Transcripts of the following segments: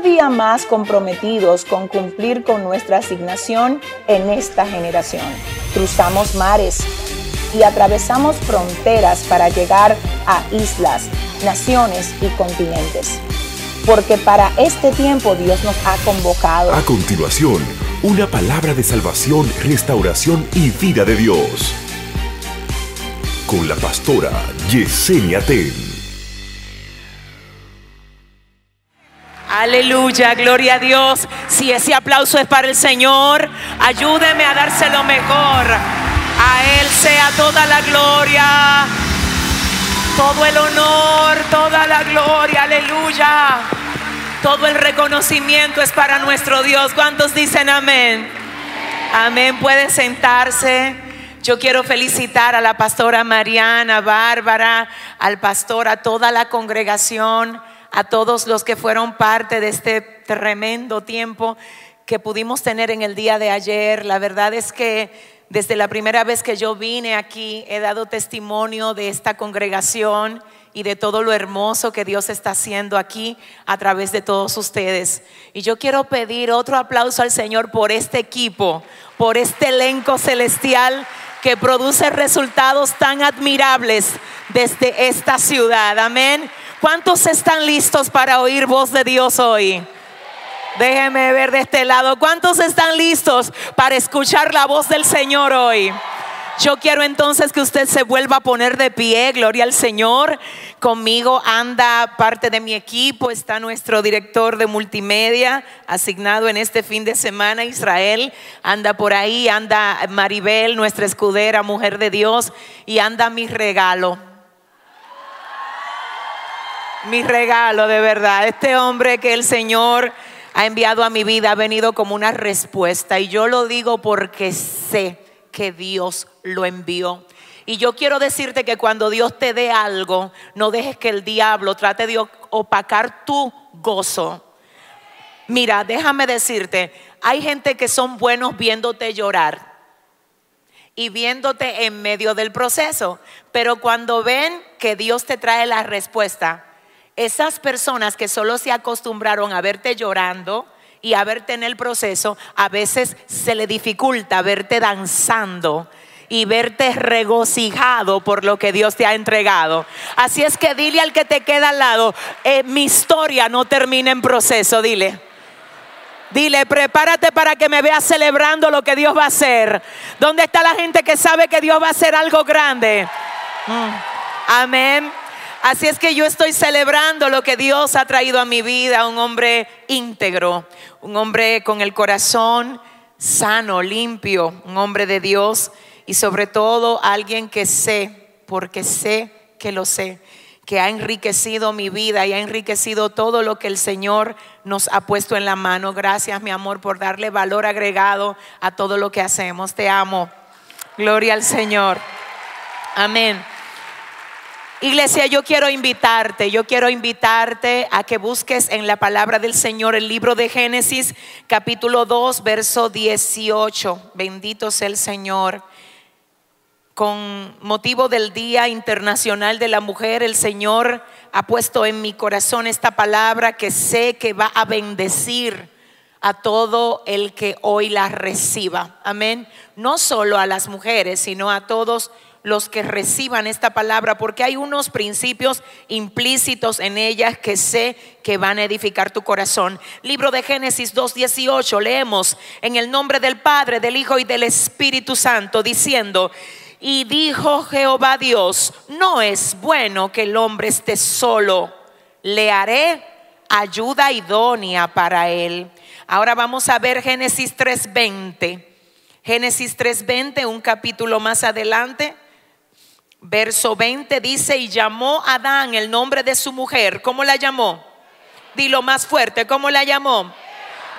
día más comprometidos con cumplir con nuestra asignación en esta generación. Cruzamos mares y atravesamos fronteras para llegar a islas, naciones y continentes. Porque para este tiempo Dios nos ha convocado. A continuación, una palabra de salvación, restauración y vida de Dios. Con la pastora Yesenia Ten. Aleluya, gloria a Dios. Si ese aplauso es para el Señor, ayúdeme a dárselo mejor. A Él sea toda la gloria, todo el honor, toda la gloria, aleluya. Todo el reconocimiento es para nuestro Dios. ¿Cuántos dicen amén? Amén. Puede sentarse. Yo quiero felicitar a la pastora Mariana, Bárbara, al pastor, a toda la congregación a todos los que fueron parte de este tremendo tiempo que pudimos tener en el día de ayer. La verdad es que desde la primera vez que yo vine aquí he dado testimonio de esta congregación y de todo lo hermoso que Dios está haciendo aquí a través de todos ustedes. Y yo quiero pedir otro aplauso al Señor por este equipo, por este elenco celestial que produce resultados tan admirables desde esta ciudad. Amén. ¿Cuántos están listos para oír voz de Dios hoy? Déjeme ver de este lado. ¿Cuántos están listos para escuchar la voz del Señor hoy? Yo quiero entonces que usted se vuelva a poner de pie, gloria al Señor. Conmigo anda parte de mi equipo, está nuestro director de multimedia asignado en este fin de semana, Israel. Anda por ahí, anda Maribel, nuestra escudera, mujer de Dios, y anda mi regalo mi regalo de verdad. Este hombre que el Señor ha enviado a mi vida ha venido como una respuesta y yo lo digo porque sé que Dios lo envió. Y yo quiero decirte que cuando Dios te dé algo, no dejes que el diablo trate de opacar tu gozo. Mira, déjame decirte, hay gente que son buenos viéndote llorar y viéndote en medio del proceso, pero cuando ven que Dios te trae la respuesta, esas personas que solo se acostumbraron a verte llorando y a verte en el proceso, a veces se le dificulta verte danzando y verte regocijado por lo que Dios te ha entregado. Así es que dile al que te queda al lado, eh, mi historia no termina en proceso, dile. Dile, prepárate para que me veas celebrando lo que Dios va a hacer. ¿Dónde está la gente que sabe que Dios va a hacer algo grande? Mm. Amén. Así es que yo estoy celebrando lo que Dios ha traído a mi vida, un hombre íntegro, un hombre con el corazón sano, limpio, un hombre de Dios y sobre todo alguien que sé, porque sé que lo sé, que ha enriquecido mi vida y ha enriquecido todo lo que el Señor nos ha puesto en la mano. Gracias, mi amor, por darle valor agregado a todo lo que hacemos. Te amo. Gloria al Señor. Amén. Iglesia, yo quiero invitarte, yo quiero invitarte a que busques en la palabra del Señor el libro de Génesis, capítulo 2, verso 18. Bendito sea el Señor. Con motivo del Día Internacional de la Mujer, el Señor ha puesto en mi corazón esta palabra que sé que va a bendecir a todo el que hoy la reciba. Amén. No solo a las mujeres, sino a todos los que reciban esta palabra, porque hay unos principios implícitos en ellas que sé que van a edificar tu corazón. Libro de Génesis 2.18, leemos en el nombre del Padre, del Hijo y del Espíritu Santo, diciendo, y dijo Jehová Dios, no es bueno que el hombre esté solo, le haré ayuda idónea para él. Ahora vamos a ver Génesis 3.20. Génesis 3.20, un capítulo más adelante. Verso 20 dice, y llamó Adán el nombre de su mujer. ¿Cómo la llamó? Dilo más fuerte, ¿cómo la llamó?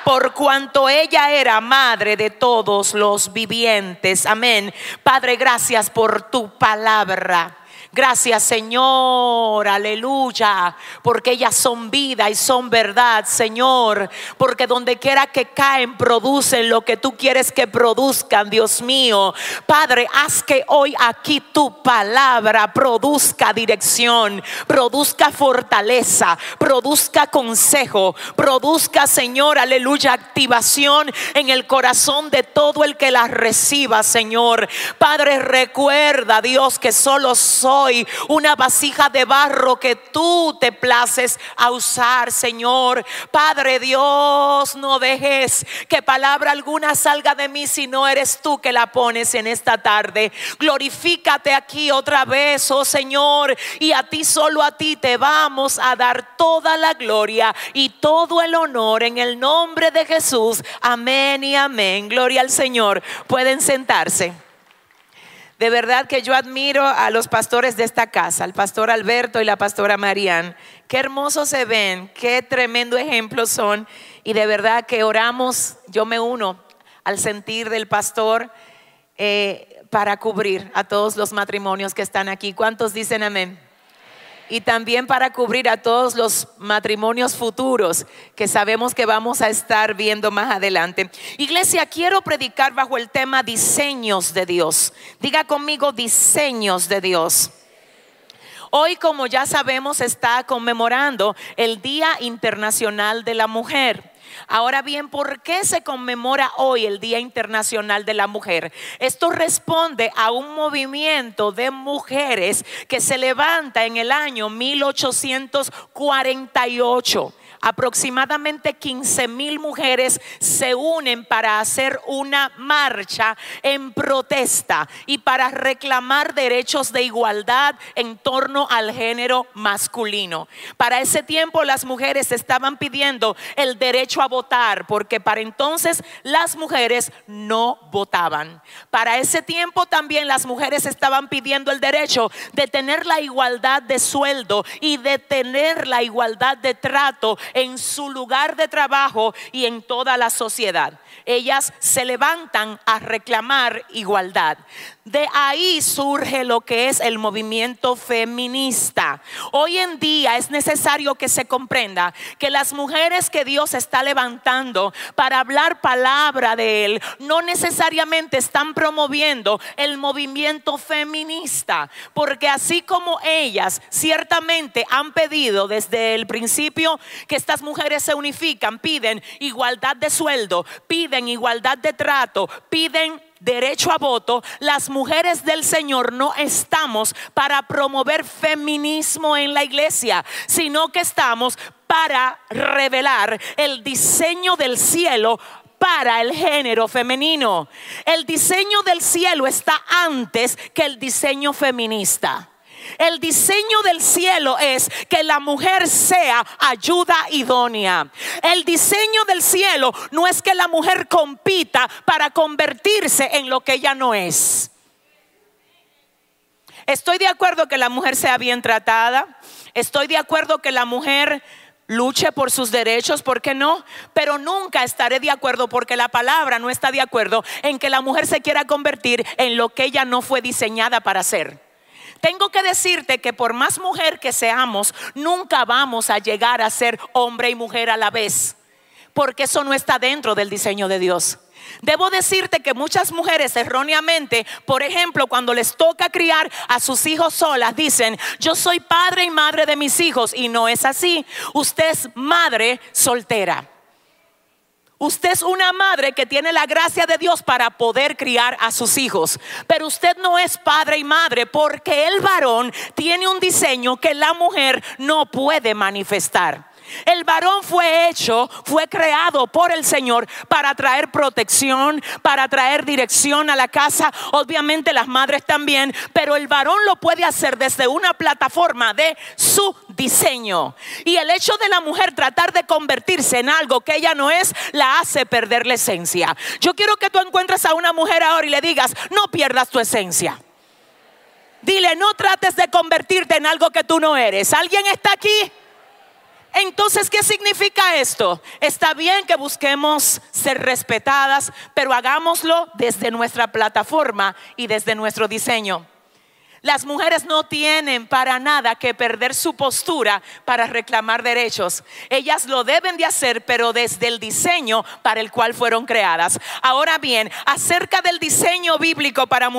Por cuanto ella era madre de todos los vivientes. Amén. Padre, gracias por tu palabra. Gracias Señor, aleluya, porque ellas son vida y son verdad, Señor, porque donde quiera que caen producen lo que tú quieres que produzcan, Dios mío. Padre, haz que hoy aquí tu palabra produzca dirección, produzca fortaleza, produzca consejo, produzca, Señor, aleluya, activación en el corazón de todo el que la reciba, Señor. Padre, recuerda, Dios, que solo soy una vasija de barro que tú te places a usar, Señor. Padre Dios, no dejes que palabra alguna salga de mí si no eres tú que la pones en esta tarde. Glorifícate aquí otra vez, oh Señor, y a ti solo a ti te vamos a dar toda la gloria y todo el honor en el nombre de Jesús. Amén y amén. Gloria al Señor. Pueden sentarse. De verdad que yo admiro a los pastores de esta casa, al pastor Alberto y la pastora Marian. Qué hermosos se ven, qué tremendo ejemplo son. Y de verdad que oramos, yo me uno al sentir del pastor eh, para cubrir a todos los matrimonios que están aquí. ¿Cuántos dicen amén? Y también para cubrir a todos los matrimonios futuros que sabemos que vamos a estar viendo más adelante. Iglesia, quiero predicar bajo el tema diseños de Dios. Diga conmigo diseños de Dios. Hoy, como ya sabemos, está conmemorando el Día Internacional de la Mujer. Ahora bien, ¿por qué se conmemora hoy el Día Internacional de la Mujer? Esto responde a un movimiento de mujeres que se levanta en el año 1848 aproximadamente 15 mil mujeres se unen para hacer una marcha en protesta y para reclamar derechos de igualdad en torno al género masculino. Para ese tiempo las mujeres estaban pidiendo el derecho a votar porque para entonces las mujeres no votaban. Para ese tiempo también las mujeres estaban pidiendo el derecho de tener la igualdad de sueldo y de tener la igualdad de trato en su lugar de trabajo y en toda la sociedad. Ellas se levantan a reclamar igualdad. De ahí surge lo que es el movimiento feminista. Hoy en día es necesario que se comprenda que las mujeres que Dios está levantando para hablar palabra de Él no necesariamente están promoviendo el movimiento feminista, porque así como ellas ciertamente han pedido desde el principio que estas mujeres se unifican, piden igualdad de sueldo, piden igualdad de trato, piden derecho a voto, las mujeres del Señor no estamos para promover feminismo en la iglesia, sino que estamos para revelar el diseño del cielo para el género femenino. El diseño del cielo está antes que el diseño feminista. El diseño del cielo es que la mujer sea ayuda idónea. El diseño del cielo no es que la mujer compita para convertirse en lo que ella no es. Estoy de acuerdo que la mujer sea bien tratada. Estoy de acuerdo que la mujer luche por sus derechos, ¿por qué no? Pero nunca estaré de acuerdo porque la palabra no está de acuerdo en que la mujer se quiera convertir en lo que ella no fue diseñada para ser. Tengo que decirte que por más mujer que seamos, nunca vamos a llegar a ser hombre y mujer a la vez, porque eso no está dentro del diseño de Dios. Debo decirte que muchas mujeres erróneamente, por ejemplo, cuando les toca criar a sus hijos solas, dicen, yo soy padre y madre de mis hijos, y no es así. Usted es madre soltera. Usted es una madre que tiene la gracia de Dios para poder criar a sus hijos. Pero usted no es padre y madre porque el varón tiene un diseño que la mujer no puede manifestar. El varón fue hecho, fue creado por el Señor para traer protección, para traer dirección a la casa. Obviamente las madres también, pero el varón lo puede hacer desde una plataforma de su diseño. Y el hecho de la mujer tratar de convertirse en algo que ella no es, la hace perder la esencia. Yo quiero que tú encuentres a una mujer ahora y le digas, no pierdas tu esencia. Dile, no trates de convertirte en algo que tú no eres. ¿Alguien está aquí? Entonces, ¿qué significa esto? Está bien que busquemos ser respetadas, pero hagámoslo desde nuestra plataforma y desde nuestro diseño. Las mujeres no tienen para nada que perder su postura para reclamar derechos. Ellas lo deben de hacer, pero desde el diseño para el cual fueron creadas. Ahora bien, acerca del diseño bíblico para,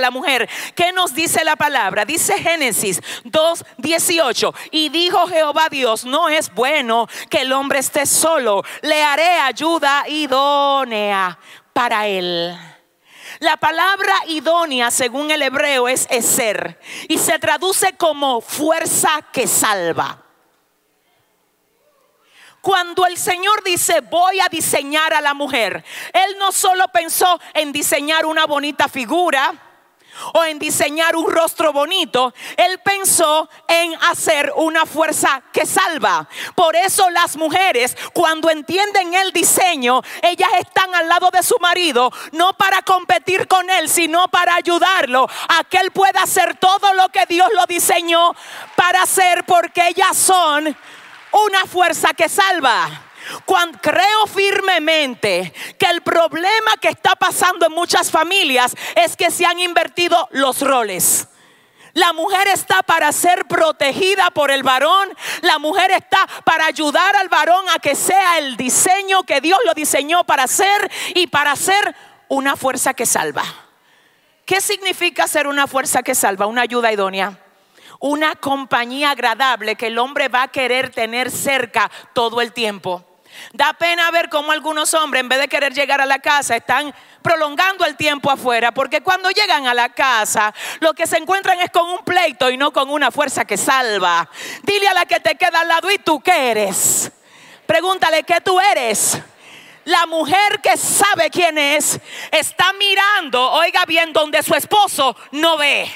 la mujer, ¿qué nos dice la palabra? Dice Génesis 2.18, y dijo Jehová Dios, no es bueno que el hombre esté solo, le haré ayuda idónea para él. La palabra idónea, según el hebreo, es ser y se traduce como fuerza que salva. Cuando el Señor dice voy a diseñar a la mujer, Él no solo pensó en diseñar una bonita figura, o en diseñar un rostro bonito, él pensó en hacer una fuerza que salva. Por eso las mujeres, cuando entienden el diseño, ellas están al lado de su marido, no para competir con él, sino para ayudarlo a que él pueda hacer todo lo que Dios lo diseñó para hacer, porque ellas son una fuerza que salva. Cuando creo firmemente que el problema que está pasando en muchas familias es que se han invertido los roles. La mujer está para ser protegida por el varón. La mujer está para ayudar al varón a que sea el diseño que Dios lo diseñó para ser y para ser una fuerza que salva. ¿Qué significa ser una fuerza que salva? Una ayuda idónea. Una compañía agradable que el hombre va a querer tener cerca todo el tiempo. Da pena ver cómo algunos hombres, en vez de querer llegar a la casa, están prolongando el tiempo afuera, porque cuando llegan a la casa, lo que se encuentran es con un pleito y no con una fuerza que salva. Dile a la que te queda al lado, ¿y tú qué eres? Pregúntale, ¿qué tú eres? La mujer que sabe quién es está mirando, oiga bien, donde su esposo no ve.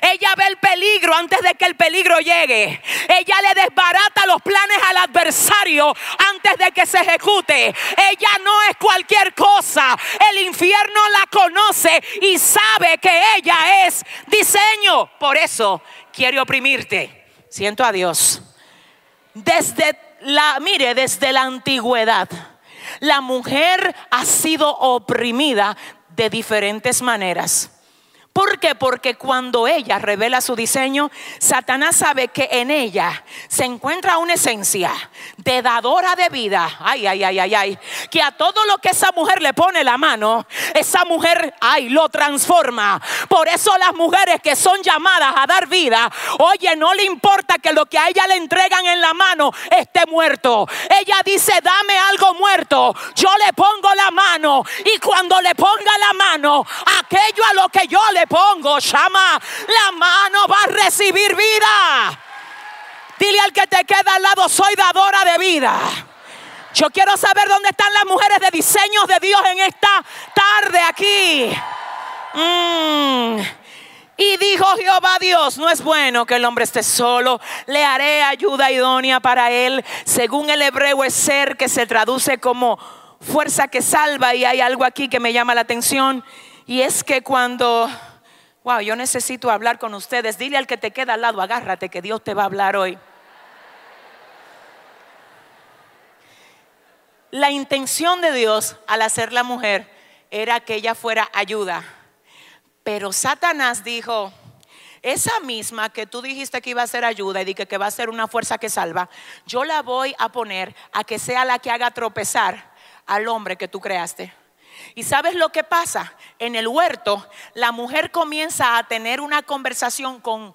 Ella ve el peligro antes de que el peligro llegue. Ella le desbarata los planes al adversario antes de que se ejecute. Ella no es cualquier cosa. El infierno la conoce y sabe que ella es diseño. Por eso quiere oprimirte. Siento a Dios. Desde la, mire, desde la antigüedad, la mujer ha sido oprimida de diferentes maneras. ¿Por qué? Porque cuando ella revela su diseño, Satanás sabe que en ella se encuentra una esencia de dadora de vida. Ay, ay, ay, ay, ay. Que a todo lo que esa mujer le pone la mano, esa mujer, ay, lo transforma. Por eso las mujeres que son llamadas a dar vida, oye, no le importa que lo que a ella le entregan en la mano esté muerto. Ella dice, dame algo muerto. Yo le pongo la mano. Y cuando le ponga la mano, aquello a lo que yo le pongo, llama, la mano va a recibir vida. Dile al que te queda al lado, soy dadora de vida. Yo quiero saber dónde están las mujeres de diseños de Dios en esta tarde aquí. Mm. Y dijo Jehová Dios, no es bueno que el hombre esté solo, le haré ayuda idónea para él. Según el hebreo es ser que se traduce como fuerza que salva y hay algo aquí que me llama la atención y es que cuando Wow, yo necesito hablar con ustedes. Dile al que te queda al lado, agárrate que Dios te va a hablar hoy. La intención de Dios al hacer la mujer era que ella fuera ayuda. Pero Satanás dijo, esa misma que tú dijiste que iba a ser ayuda y dije que va a ser una fuerza que salva, yo la voy a poner a que sea la que haga tropezar al hombre que tú creaste. ¿Y sabes lo que pasa? En el huerto, la mujer comienza a tener una conversación con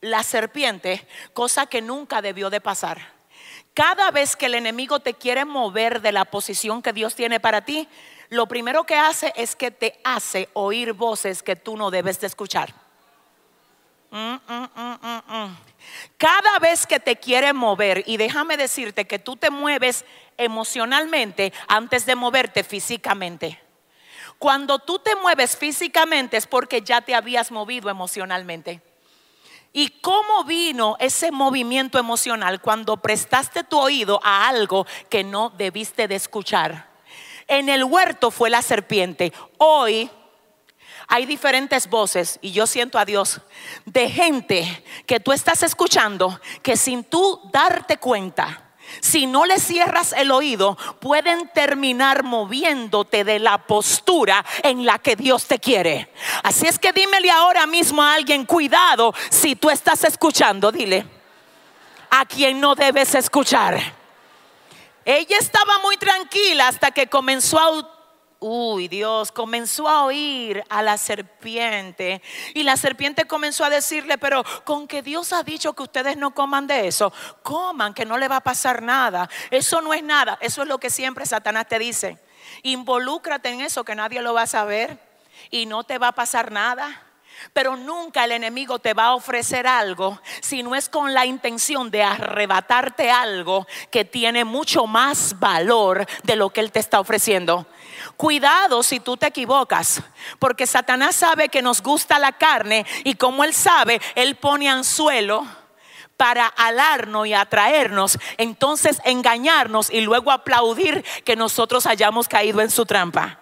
la serpiente, cosa que nunca debió de pasar. Cada vez que el enemigo te quiere mover de la posición que Dios tiene para ti, lo primero que hace es que te hace oír voces que tú no debes de escuchar. Mm, mm, mm, Cada vez que te quiere mover, y déjame decirte que tú te mueves emocionalmente antes de moverte físicamente. Cuando tú te mueves físicamente es porque ya te habías movido emocionalmente. ¿Y cómo vino ese movimiento emocional cuando prestaste tu oído a algo que no debiste de escuchar? En el huerto fue la serpiente. Hoy hay diferentes voces y yo siento a Dios de gente que tú estás escuchando que sin tú darte cuenta si no le cierras el oído, pueden terminar moviéndote de la postura en la que Dios te quiere. Así es que dímele ahora mismo a alguien, cuidado si tú estás escuchando, dile, a quien no debes escuchar. Ella estaba muy tranquila hasta que comenzó a Uy, Dios, comenzó a oír a la serpiente y la serpiente comenzó a decirle, pero con que Dios ha dicho que ustedes no coman de eso, coman, que no le va a pasar nada. Eso no es nada, eso es lo que siempre Satanás te dice. Involúcrate en eso que nadie lo va a saber y no te va a pasar nada. Pero nunca el enemigo te va a ofrecer algo si no es con la intención de arrebatarte algo que tiene mucho más valor de lo que él te está ofreciendo. Cuidado si tú te equivocas, porque Satanás sabe que nos gusta la carne y como él sabe, él pone anzuelo para alarnos y atraernos, entonces engañarnos y luego aplaudir que nosotros hayamos caído en su trampa.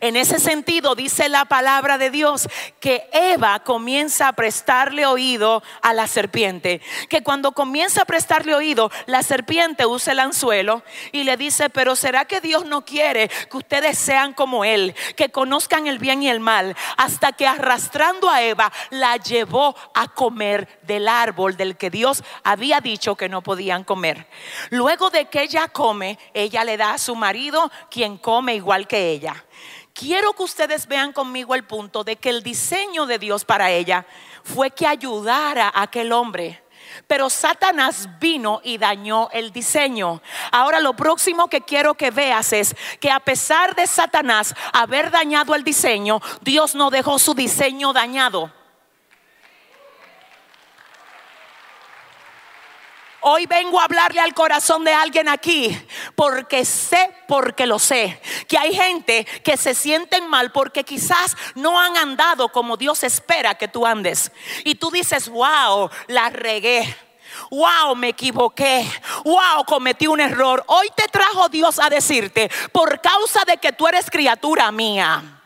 En ese sentido, dice la palabra de Dios que Eva comienza a prestarle oído a la serpiente. Que cuando comienza a prestarle oído, la serpiente usa el anzuelo y le dice, pero ¿será que Dios no quiere que ustedes sean como Él, que conozcan el bien y el mal? Hasta que arrastrando a Eva, la llevó a comer del árbol del que Dios había dicho que no podían comer. Luego de que ella come, ella le da a su marido quien come igual que ella quiero que ustedes vean conmigo el punto de que el diseño de Dios para ella fue que ayudara a aquel hombre. Pero Satanás vino y dañó el diseño. Ahora lo próximo que quiero que veas es que a pesar de Satanás haber dañado el diseño, Dios no dejó su diseño dañado. Hoy vengo a hablarle al corazón de alguien aquí porque sé, porque lo sé, que hay gente que se sienten mal porque quizás no han andado como Dios espera que tú andes. Y tú dices, wow, la regué. Wow, me equivoqué. Wow, cometí un error. Hoy te trajo Dios a decirte, por causa de que tú eres criatura mía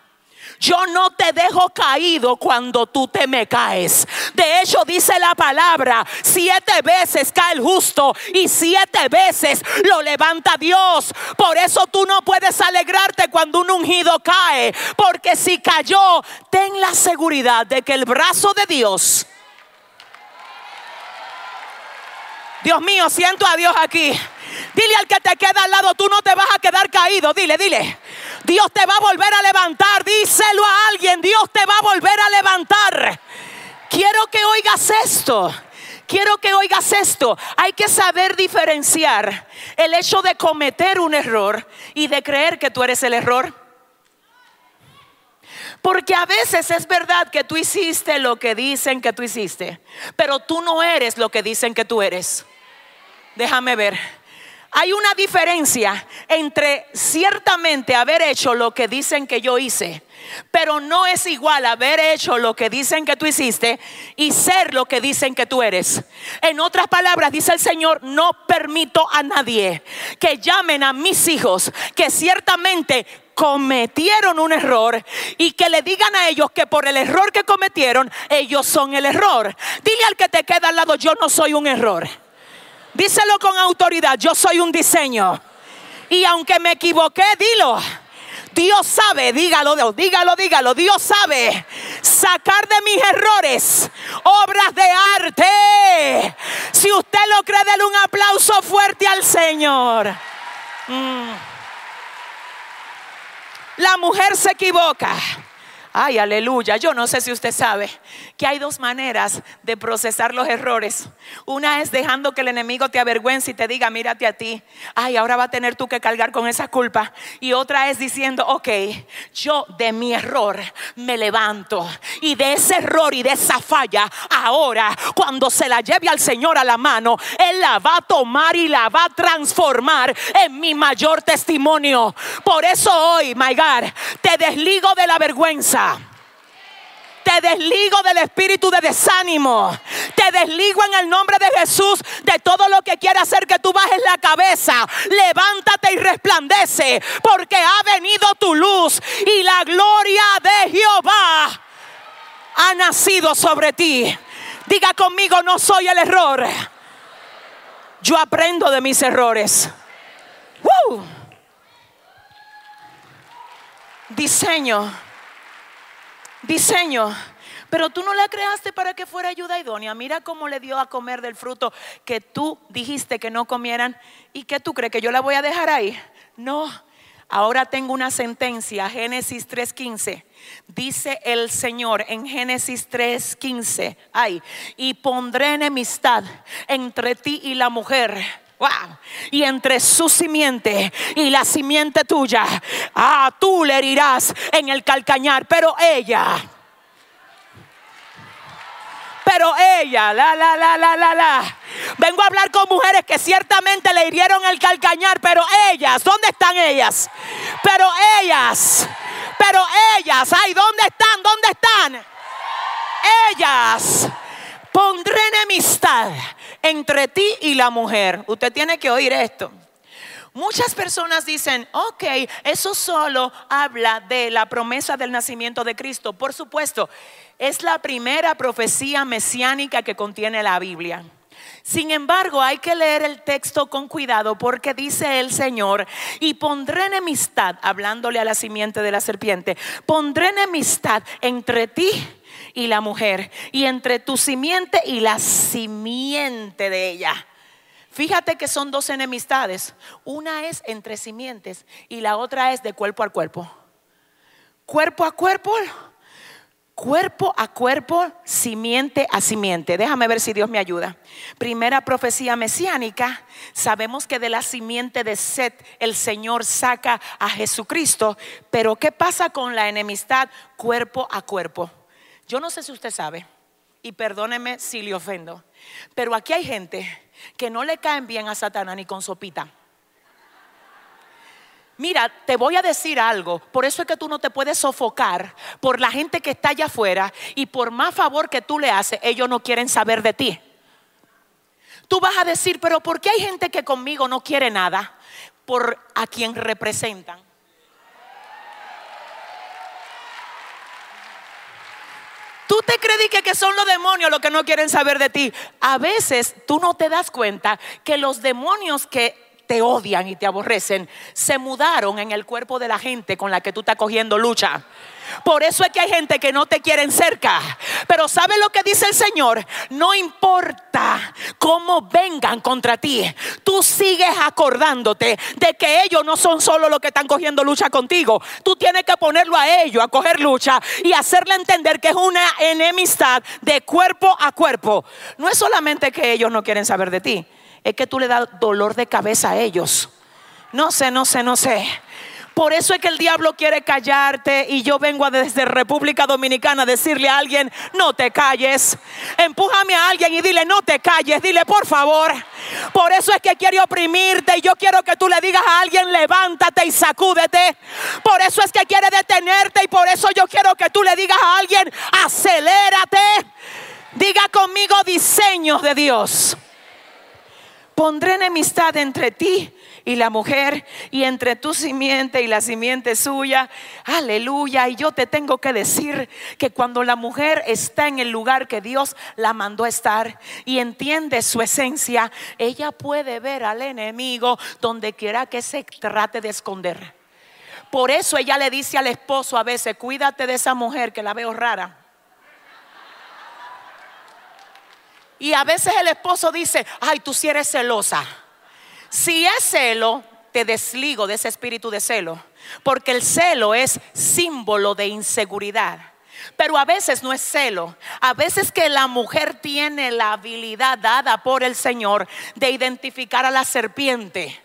yo no te dejo caído cuando tú te me caes. De hecho, dice la palabra, siete veces cae el justo y siete veces lo levanta Dios. Por eso tú no puedes alegrarte cuando un ungido cae, porque si cayó, ten la seguridad de que el brazo de Dios... Dios mío, siento a Dios aquí. Dile al que te queda al lado, tú no te vas a quedar caído. Dile, dile. Dios te va a volver a levantar. Díselo a alguien. Dios te va a volver a levantar. Quiero que oigas esto. Quiero que oigas esto. Hay que saber diferenciar el hecho de cometer un error y de creer que tú eres el error. Porque a veces es verdad que tú hiciste lo que dicen que tú hiciste, pero tú no eres lo que dicen que tú eres. Déjame ver. Hay una diferencia entre ciertamente haber hecho lo que dicen que yo hice, pero no es igual haber hecho lo que dicen que tú hiciste y ser lo que dicen que tú eres. En otras palabras, dice el Señor, no permito a nadie que llamen a mis hijos que ciertamente cometieron un error y que le digan a ellos que por el error que cometieron, ellos son el error. Dile al que te queda al lado, yo no soy un error. Díselo con autoridad, yo soy un diseño. Y aunque me equivoqué, dilo. Dios sabe, dígalo, dígalo, dígalo. Dios sabe sacar de mis errores obras de arte. Si usted lo cree, denle un aplauso fuerte al Señor. Mm. La mujer se equivoca. Ay, aleluya. Yo no sé si usted sabe que hay dos maneras de procesar los errores. Una es dejando que el enemigo te avergüence y te diga, mírate a ti. Ay, ahora va a tener tú que cargar con esa culpa. Y otra es diciendo, ok, yo de mi error me levanto. Y de ese error y de esa falla, ahora cuando se la lleve al Señor a la mano, Él la va a tomar y la va a transformar en mi mayor testimonio. Por eso hoy, my God, te desligo de la vergüenza te desligo del espíritu de desánimo. Te desligo en el nombre de Jesús de todo lo que quiere hacer que tú bajes la cabeza. Levántate y resplandece porque ha venido tu luz y la gloria de Jehová ha nacido sobre ti. Diga conmigo, no soy el error. Yo aprendo de mis errores. Diseño. Diseño. Pero tú no la creaste para que fuera ayuda idónea. Mira cómo le dio a comer del fruto que tú dijiste que no comieran. ¿Y qué tú crees que yo la voy a dejar ahí? No. Ahora tengo una sentencia, Génesis 3:15. Dice el Señor en Génesis 3:15, ay, y pondré enemistad entre ti y la mujer. Y entre su simiente y la simiente tuya, ah, tú le herirás en el calcañar, pero ella pero ella, la, la, la, la, la, la. Vengo a hablar con mujeres que ciertamente le hirieron el calcañar, pero ellas, ¿dónde están ellas? Pero ellas, pero ellas, ay, ¿dónde están? ¿Dónde están? Ellas. Pondré enemistad entre ti y la mujer. Usted tiene que oír esto. Muchas personas dicen, ok, eso solo habla de la promesa del nacimiento de Cristo. Por supuesto, es la primera profecía mesiánica que contiene la Biblia. Sin embargo, hay que leer el texto con cuidado porque dice el Señor, y pondré enemistad, hablándole a la simiente de la serpiente, pondré enemistad entre ti y la mujer, y entre tu simiente y la simiente de ella. Fíjate que son dos enemistades. Una es entre simientes y la otra es de cuerpo a cuerpo. Cuerpo a cuerpo, cuerpo a cuerpo, simiente a simiente. Déjame ver si Dios me ayuda. Primera profecía mesiánica, sabemos que de la simiente de Set el Señor saca a Jesucristo, pero ¿qué pasa con la enemistad cuerpo a cuerpo? Yo no sé si usted sabe, y perdóneme si le ofendo, pero aquí hay gente que no le caen bien a Satanás ni con sopita. Mira, te voy a decir algo, por eso es que tú no te puedes sofocar por la gente que está allá afuera y por más favor que tú le haces, ellos no quieren saber de ti. Tú vas a decir, pero ¿por qué hay gente que conmigo no quiere nada? Por a quien representan. Tú te crees que, son los demonios los que no quieren saber de ti. A veces tú no te das cuenta que los demonios que te odian y te aborrecen se mudaron en el cuerpo de la gente con la que tú estás cogiendo lucha. Por eso es que hay gente que no te quieren cerca. Pero ¿sabe lo que dice el Señor? No importa cómo vengan contra ti. Tú sigues acordándote de que ellos no son solo los que están cogiendo lucha contigo. Tú tienes que ponerlo a ellos a coger lucha y hacerle entender que es una enemistad de cuerpo a cuerpo. No es solamente que ellos no quieren saber de ti. Es que tú le das dolor de cabeza a ellos. No sé, no sé, no sé. Por eso es que el diablo quiere callarte y yo vengo desde República Dominicana a decirle a alguien, no te calles. Empújame a alguien y dile, no te calles, dile por favor. Por eso es que quiere oprimirte y yo quiero que tú le digas a alguien, levántate y sacúdete. Por eso es que quiere detenerte y por eso yo quiero que tú le digas a alguien, acelérate. Diga conmigo diseños de Dios. Pondré enemistad entre ti y la mujer y entre tu simiente y la simiente suya. Aleluya. Y yo te tengo que decir que cuando la mujer está en el lugar que Dios la mandó a estar y entiende su esencia, ella puede ver al enemigo donde quiera que se trate de esconder. Por eso ella le dice al esposo a veces, cuídate de esa mujer que la veo rara. Y a veces el esposo dice, ay, tú si eres celosa. Si es celo, te desligo de ese espíritu de celo, porque el celo es símbolo de inseguridad. Pero a veces no es celo. A veces que la mujer tiene la habilidad dada por el Señor de identificar a la serpiente.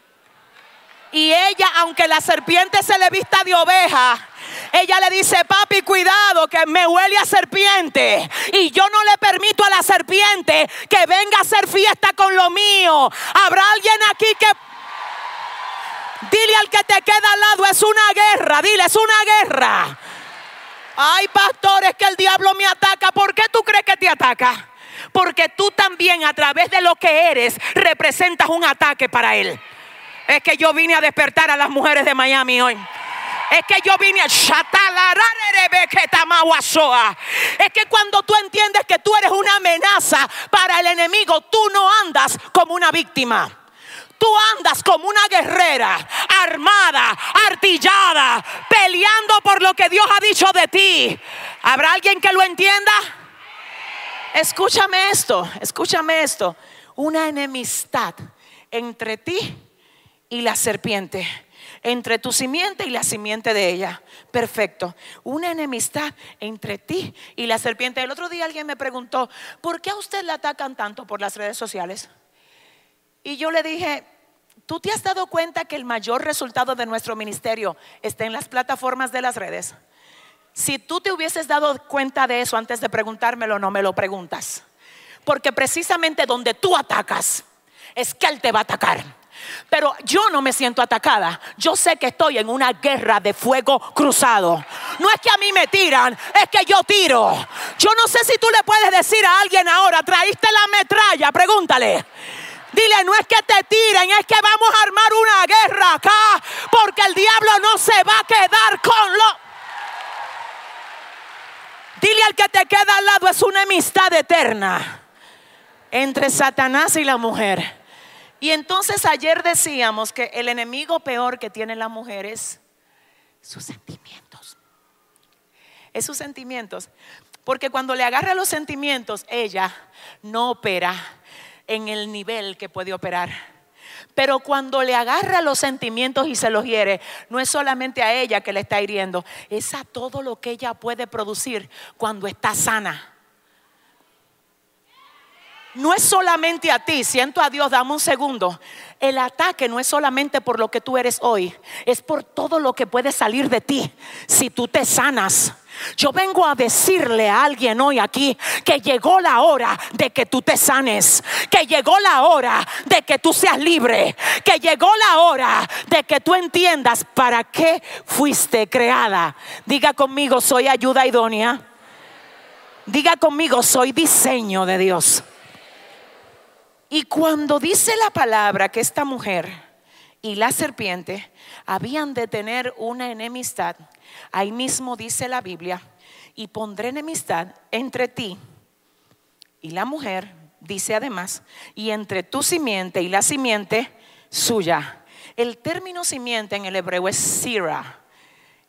Y ella, aunque la serpiente se le vista de oveja, ella le dice, papi, cuidado, que me huele a serpiente. Y yo no le permito a la serpiente que venga a hacer fiesta con lo mío. Habrá alguien aquí que... Dile al que te queda al lado, es una guerra, dile, es una guerra. Hay pastores que el diablo me ataca. ¿Por qué tú crees que te ataca? Porque tú también a través de lo que eres representas un ataque para él. Es que yo vine a despertar a las mujeres de Miami hoy. Es que yo vine a Es que cuando tú entiendes que tú eres una amenaza para el enemigo, tú no andas como una víctima. Tú andas como una guerrera, armada, artillada, peleando por lo que Dios ha dicho de ti. ¿Habrá alguien que lo entienda? Escúchame esto, escúchame esto. Una enemistad entre ti y la serpiente entre tu simiente y la simiente de ella. Perfecto. Una enemistad entre ti y la serpiente. El otro día alguien me preguntó, ¿por qué a usted le atacan tanto por las redes sociales? Y yo le dije, ¿tú te has dado cuenta que el mayor resultado de nuestro ministerio está en las plataformas de las redes? Si tú te hubieses dado cuenta de eso antes de preguntármelo, no me lo preguntas. Porque precisamente donde tú atacas, es que Él te va a atacar. Pero yo no me siento atacada. Yo sé que estoy en una guerra de fuego cruzado. No es que a mí me tiran, es que yo tiro. Yo no sé si tú le puedes decir a alguien ahora, traíste la metralla, pregúntale. Dile, no es que te tiren, es que vamos a armar una guerra acá, porque el diablo no se va a quedar con lo... Dile al que te queda al lado, es una amistad eterna entre Satanás y la mujer. Y entonces ayer decíamos que el enemigo peor que tiene la mujer es sus sentimientos. Es sus sentimientos. Porque cuando le agarra los sentimientos, ella no opera en el nivel que puede operar. Pero cuando le agarra los sentimientos y se los hiere, no es solamente a ella que le está hiriendo, es a todo lo que ella puede producir cuando está sana no es solamente a ti, siento a Dios, dame un segundo. El ataque no es solamente por lo que tú eres hoy, es por todo lo que puede salir de ti si tú te sanas. Yo vengo a decirle a alguien hoy aquí que llegó la hora de que tú te sanes, que llegó la hora de que tú seas libre, que llegó la hora de que tú entiendas para qué fuiste creada. Diga conmigo, soy ayuda idónea. Diga conmigo, soy diseño de Dios. Y cuando dice la palabra que esta mujer y la serpiente habían de tener una enemistad, ahí mismo dice la Biblia, y pondré enemistad entre ti y la mujer, dice además, y entre tu simiente y la simiente suya. El término simiente en el hebreo es Sira,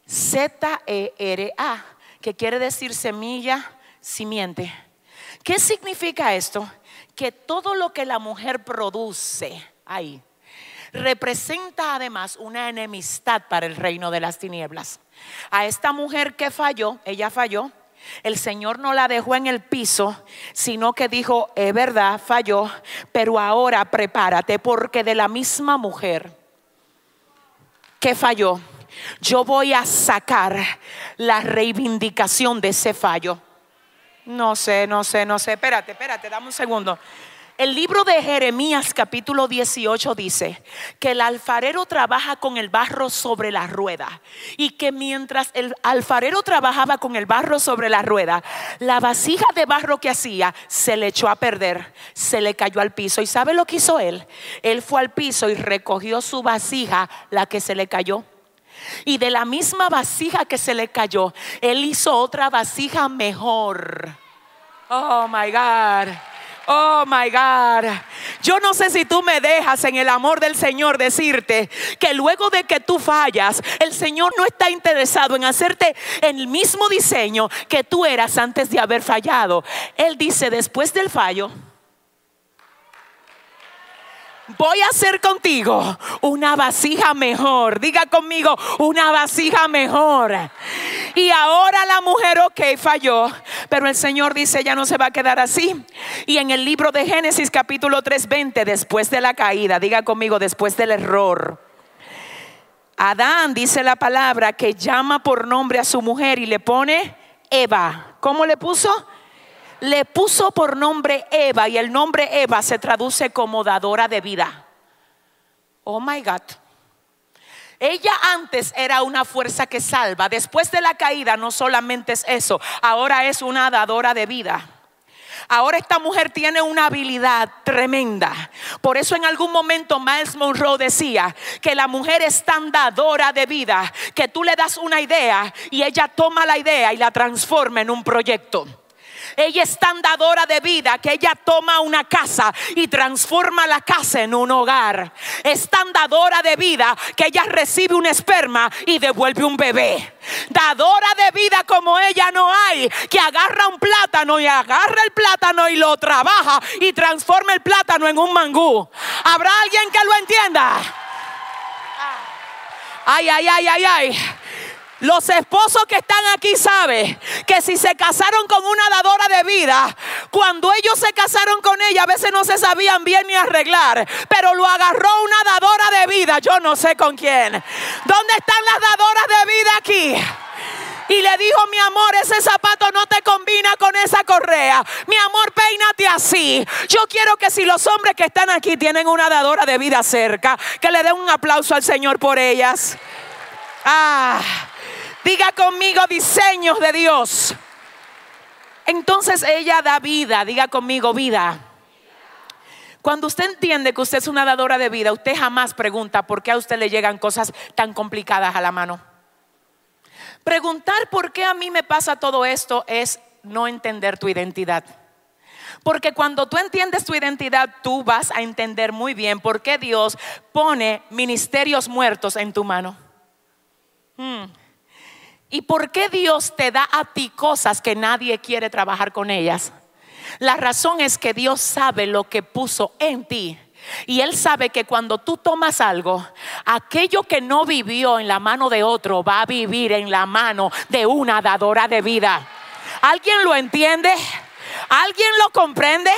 Z-E-R-A, que quiere decir semilla, simiente. ¿Qué significa esto? Que todo lo que la mujer produce ahí representa además una enemistad para el reino de las tinieblas. A esta mujer que falló, ella falló, el Señor no la dejó en el piso, sino que dijo, es verdad, falló, pero ahora prepárate porque de la misma mujer que falló, yo voy a sacar la reivindicación de ese fallo. No sé, no sé, no sé. Espérate, espérate, dame un segundo. El libro de Jeremías capítulo 18 dice que el alfarero trabaja con el barro sobre la rueda y que mientras el alfarero trabajaba con el barro sobre la rueda, la vasija de barro que hacía se le echó a perder, se le cayó al piso. ¿Y sabe lo que hizo él? Él fue al piso y recogió su vasija, la que se le cayó y de la misma vasija que se le cayó, Él hizo otra vasija mejor. Oh, my God. Oh my God. Yo no sé si tú me dejas en el amor del Señor decirte que luego de que tú fallas, el Señor no está interesado en hacerte el mismo diseño que tú eras antes de haber fallado. Él dice, después del fallo, voy a hacer contigo una vasija mejor. Diga conmigo, una vasija mejor. Y ahora la mujer, ok, falló, pero el Señor dice, ya no se va a quedar así. Y en el libro de Génesis capítulo 3:20, después de la caída, diga conmigo, después del error. Adán dice la palabra que llama por nombre a su mujer y le pone Eva. ¿Cómo le puso? Le puso por nombre Eva y el nombre Eva se traduce como dadora de vida. Oh my God. Ella antes era una fuerza que salva. Después de la caída no solamente es eso, ahora es una dadora de vida. Ahora esta mujer tiene una habilidad tremenda. Por eso en algún momento Miles Monroe decía que la mujer es tan dadora de vida que tú le das una idea y ella toma la idea y la transforma en un proyecto. Ella es tan dadora de vida que ella toma una casa y transforma la casa en un hogar. Es tan dadora de vida que ella recibe un esperma y devuelve un bebé. Dadora de vida como ella no hay, que agarra un plátano y agarra el plátano y lo trabaja y transforma el plátano en un mangú. ¿Habrá alguien que lo entienda? Ay, ay, ay, ay, ay. Los esposos que están aquí saben que si se casaron con una dadora de vida, cuando ellos se casaron con ella, a veces no se sabían bien ni arreglar, pero lo agarró una dadora de vida, yo no sé con quién. ¿Dónde están las dadoras de vida aquí? y le dijo, mi amor, ese zapato no te combina con esa correa. Mi amor, peínate así. Yo quiero que si los hombres que están aquí tienen una dadora de vida cerca, que le den un aplauso al Señor por ellas. Ah. Diga conmigo diseños de Dios. Entonces ella da vida, diga conmigo vida. Cuando usted entiende que usted es una dadora de vida, usted jamás pregunta por qué a usted le llegan cosas tan complicadas a la mano. Preguntar por qué a mí me pasa todo esto es no entender tu identidad. Porque cuando tú entiendes tu identidad, tú vas a entender muy bien por qué Dios pone ministerios muertos en tu mano. Hmm. ¿Y por qué Dios te da a ti cosas que nadie quiere trabajar con ellas? La razón es que Dios sabe lo que puso en ti. Y Él sabe que cuando tú tomas algo, aquello que no vivió en la mano de otro va a vivir en la mano de una dadora de vida. ¿Alguien lo entiende? ¿Alguien lo comprende?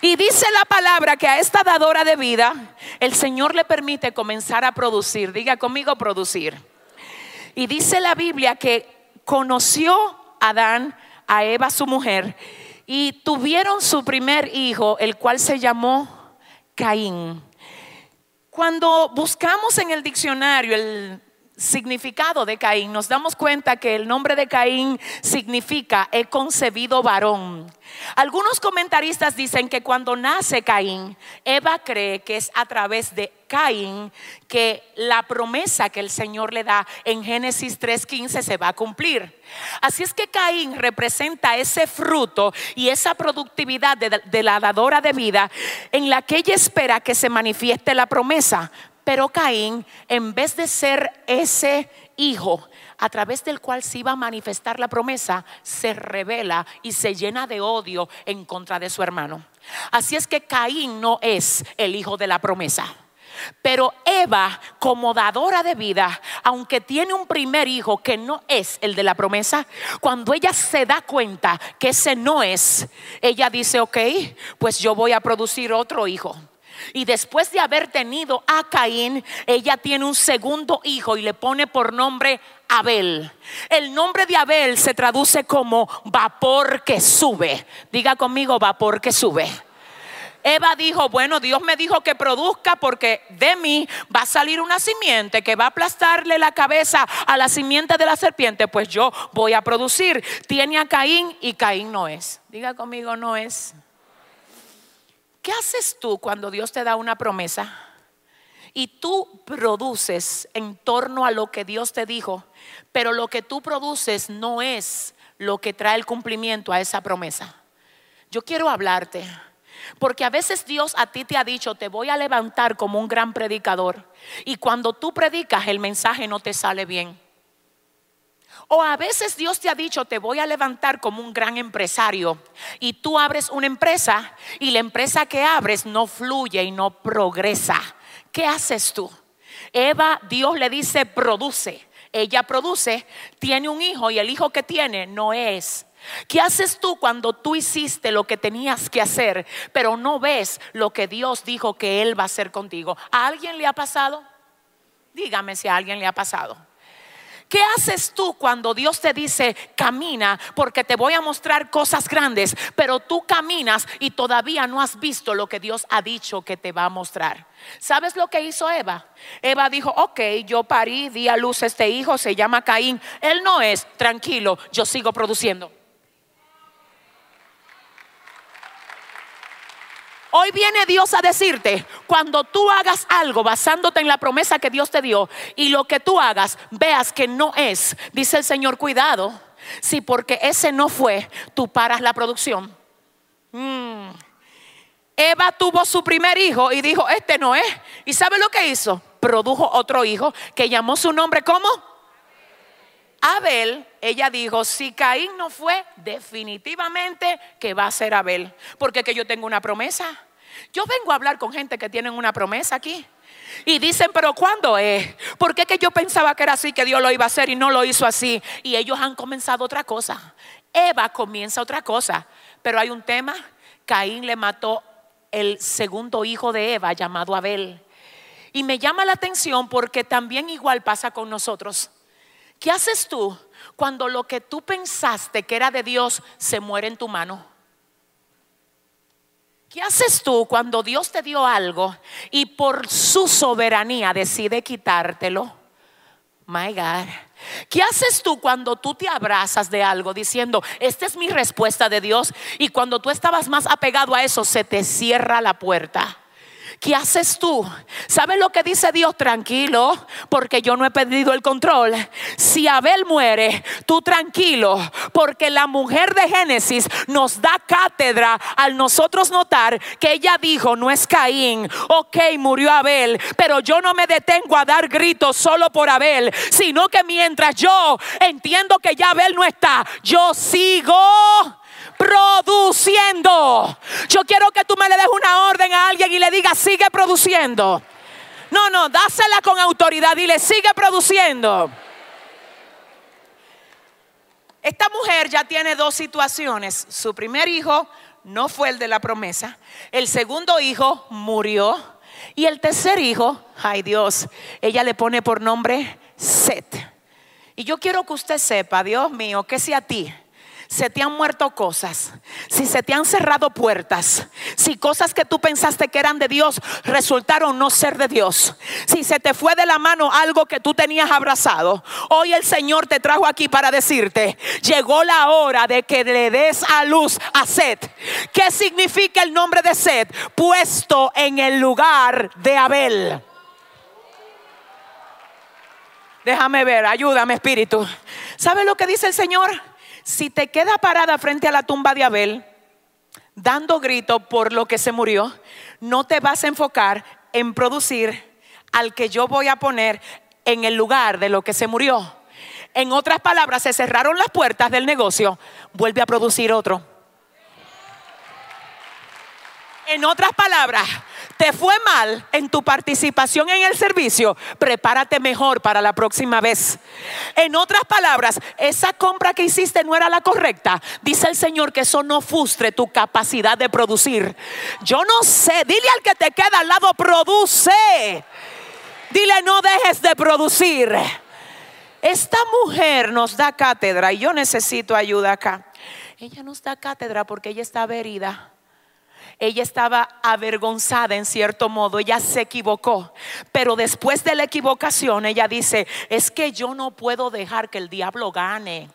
Y dice la palabra que a esta dadora de vida el Señor le permite comenzar a producir. Diga conmigo producir. Y dice la Biblia que conoció Adán a Eva, su mujer, y tuvieron su primer hijo, el cual se llamó Caín. Cuando buscamos en el diccionario el significado de Caín, nos damos cuenta que el nombre de Caín significa he concebido varón. Algunos comentaristas dicen que cuando nace Caín, Eva cree que es a través de Caín que la promesa que el Señor le da en Génesis 3:15 se va a cumplir. Así es que Caín representa ese fruto y esa productividad de, de la dadora de vida en la que ella espera que se manifieste la promesa. Pero Caín, en vez de ser ese hijo a través del cual se iba a manifestar la promesa, se revela y se llena de odio en contra de su hermano. Así es que Caín no es el hijo de la promesa. Pero Eva, como dadora de vida, aunque tiene un primer hijo que no es el de la promesa, cuando ella se da cuenta que ese no es, ella dice, ok, pues yo voy a producir otro hijo. Y después de haber tenido a Caín, ella tiene un segundo hijo y le pone por nombre Abel. El nombre de Abel se traduce como vapor que sube. Diga conmigo, vapor que sube. Eva dijo, bueno, Dios me dijo que produzca porque de mí va a salir una simiente que va a aplastarle la cabeza a la simiente de la serpiente, pues yo voy a producir. Tiene a Caín y Caín no es. Diga conmigo, no es. ¿Qué haces tú cuando Dios te da una promesa y tú produces en torno a lo que Dios te dijo, pero lo que tú produces no es lo que trae el cumplimiento a esa promesa? Yo quiero hablarte. Porque a veces Dios a ti te ha dicho, te voy a levantar como un gran predicador. Y cuando tú predicas, el mensaje no te sale bien. O a veces Dios te ha dicho, te voy a levantar como un gran empresario y tú abres una empresa y la empresa que abres no fluye y no progresa. ¿Qué haces tú? Eva, Dios le dice, produce. Ella produce, tiene un hijo y el hijo que tiene no es. ¿Qué haces tú cuando tú hiciste lo que tenías que hacer, pero no ves lo que Dios dijo que Él va a hacer contigo? ¿A alguien le ha pasado? Dígame si a alguien le ha pasado. ¿Qué haces tú cuando Dios te dice, camina porque te voy a mostrar cosas grandes, pero tú caminas y todavía no has visto lo que Dios ha dicho que te va a mostrar? ¿Sabes lo que hizo Eva? Eva dijo, ok, yo parí, di a luz este hijo, se llama Caín. Él no es, tranquilo, yo sigo produciendo. Hoy viene Dios a decirte, cuando tú hagas algo basándote en la promesa que Dios te dio y lo que tú hagas veas que no es, dice el Señor, cuidado, si porque ese no fue, tú paras la producción. Mm. Eva tuvo su primer hijo y dijo, este no es. ¿Y sabe lo que hizo? Produjo otro hijo que llamó su nombre ¿cómo? Abel, ella dijo, si Caín no fue, definitivamente que va a ser Abel, porque que yo tengo una promesa. Yo vengo a hablar con gente que tienen una promesa aquí. Y dicen, pero ¿cuándo es? ¿Por qué que yo pensaba que era así, que Dios lo iba a hacer y no lo hizo así? Y ellos han comenzado otra cosa. Eva comienza otra cosa. Pero hay un tema, Caín le mató el segundo hijo de Eva llamado Abel. Y me llama la atención porque también igual pasa con nosotros. ¿Qué haces tú cuando lo que tú pensaste que era de Dios se muere en tu mano? ¿Qué haces tú cuando Dios te dio algo y por su soberanía decide quitártelo? My God. ¿Qué haces tú cuando tú te abrazas de algo diciendo, esta es mi respuesta de Dios? Y cuando tú estabas más apegado a eso, se te cierra la puerta. ¿Qué haces tú? ¿Sabes lo que dice Dios? Tranquilo, porque yo no he perdido el control. Si Abel muere, tú tranquilo, porque la mujer de Génesis nos da cátedra al nosotros notar que ella dijo, no es Caín, ok, murió Abel, pero yo no me detengo a dar gritos solo por Abel, sino que mientras yo entiendo que ya Abel no está, yo sigo produciendo. Yo quiero que tú me le des una orden a alguien y le digas, sigue produciendo. No, no, dásela con autoridad y le sigue produciendo. Esta mujer ya tiene dos situaciones. Su primer hijo no fue el de la promesa. El segundo hijo murió. Y el tercer hijo, ay Dios, ella le pone por nombre Set. Y yo quiero que usted sepa, Dios mío, que si a ti se te han muerto cosas, si se te han cerrado puertas, si cosas que tú pensaste que eran de Dios resultaron no ser de Dios, si se te fue de la mano algo que tú tenías abrazado, hoy el Señor te trajo aquí para decirte, llegó la hora de que le des a luz a Seth. ¿Qué significa el nombre de Seth? Puesto en el lugar de Abel. Déjame ver, ayúdame Espíritu. ¿Sabe lo que dice el Señor? Si te queda parada frente a la tumba de Abel, dando grito por lo que se murió, no te vas a enfocar en producir al que yo voy a poner en el lugar de lo que se murió. En otras palabras, se cerraron las puertas del negocio, vuelve a producir otro. En otras palabras, te fue mal en tu participación en el servicio, prepárate mejor para la próxima vez. En otras palabras, esa compra que hiciste no era la correcta. Dice el Señor que eso no frustre tu capacidad de producir. Yo no sé, dile al que te queda al lado, produce. Dile, no dejes de producir. Esta mujer nos da cátedra y yo necesito ayuda acá. Ella nos da cátedra porque ella estaba herida ella estaba avergonzada en cierto modo, ella se equivocó, pero después de la equivocación ella dice, es que yo no puedo dejar que el diablo gane.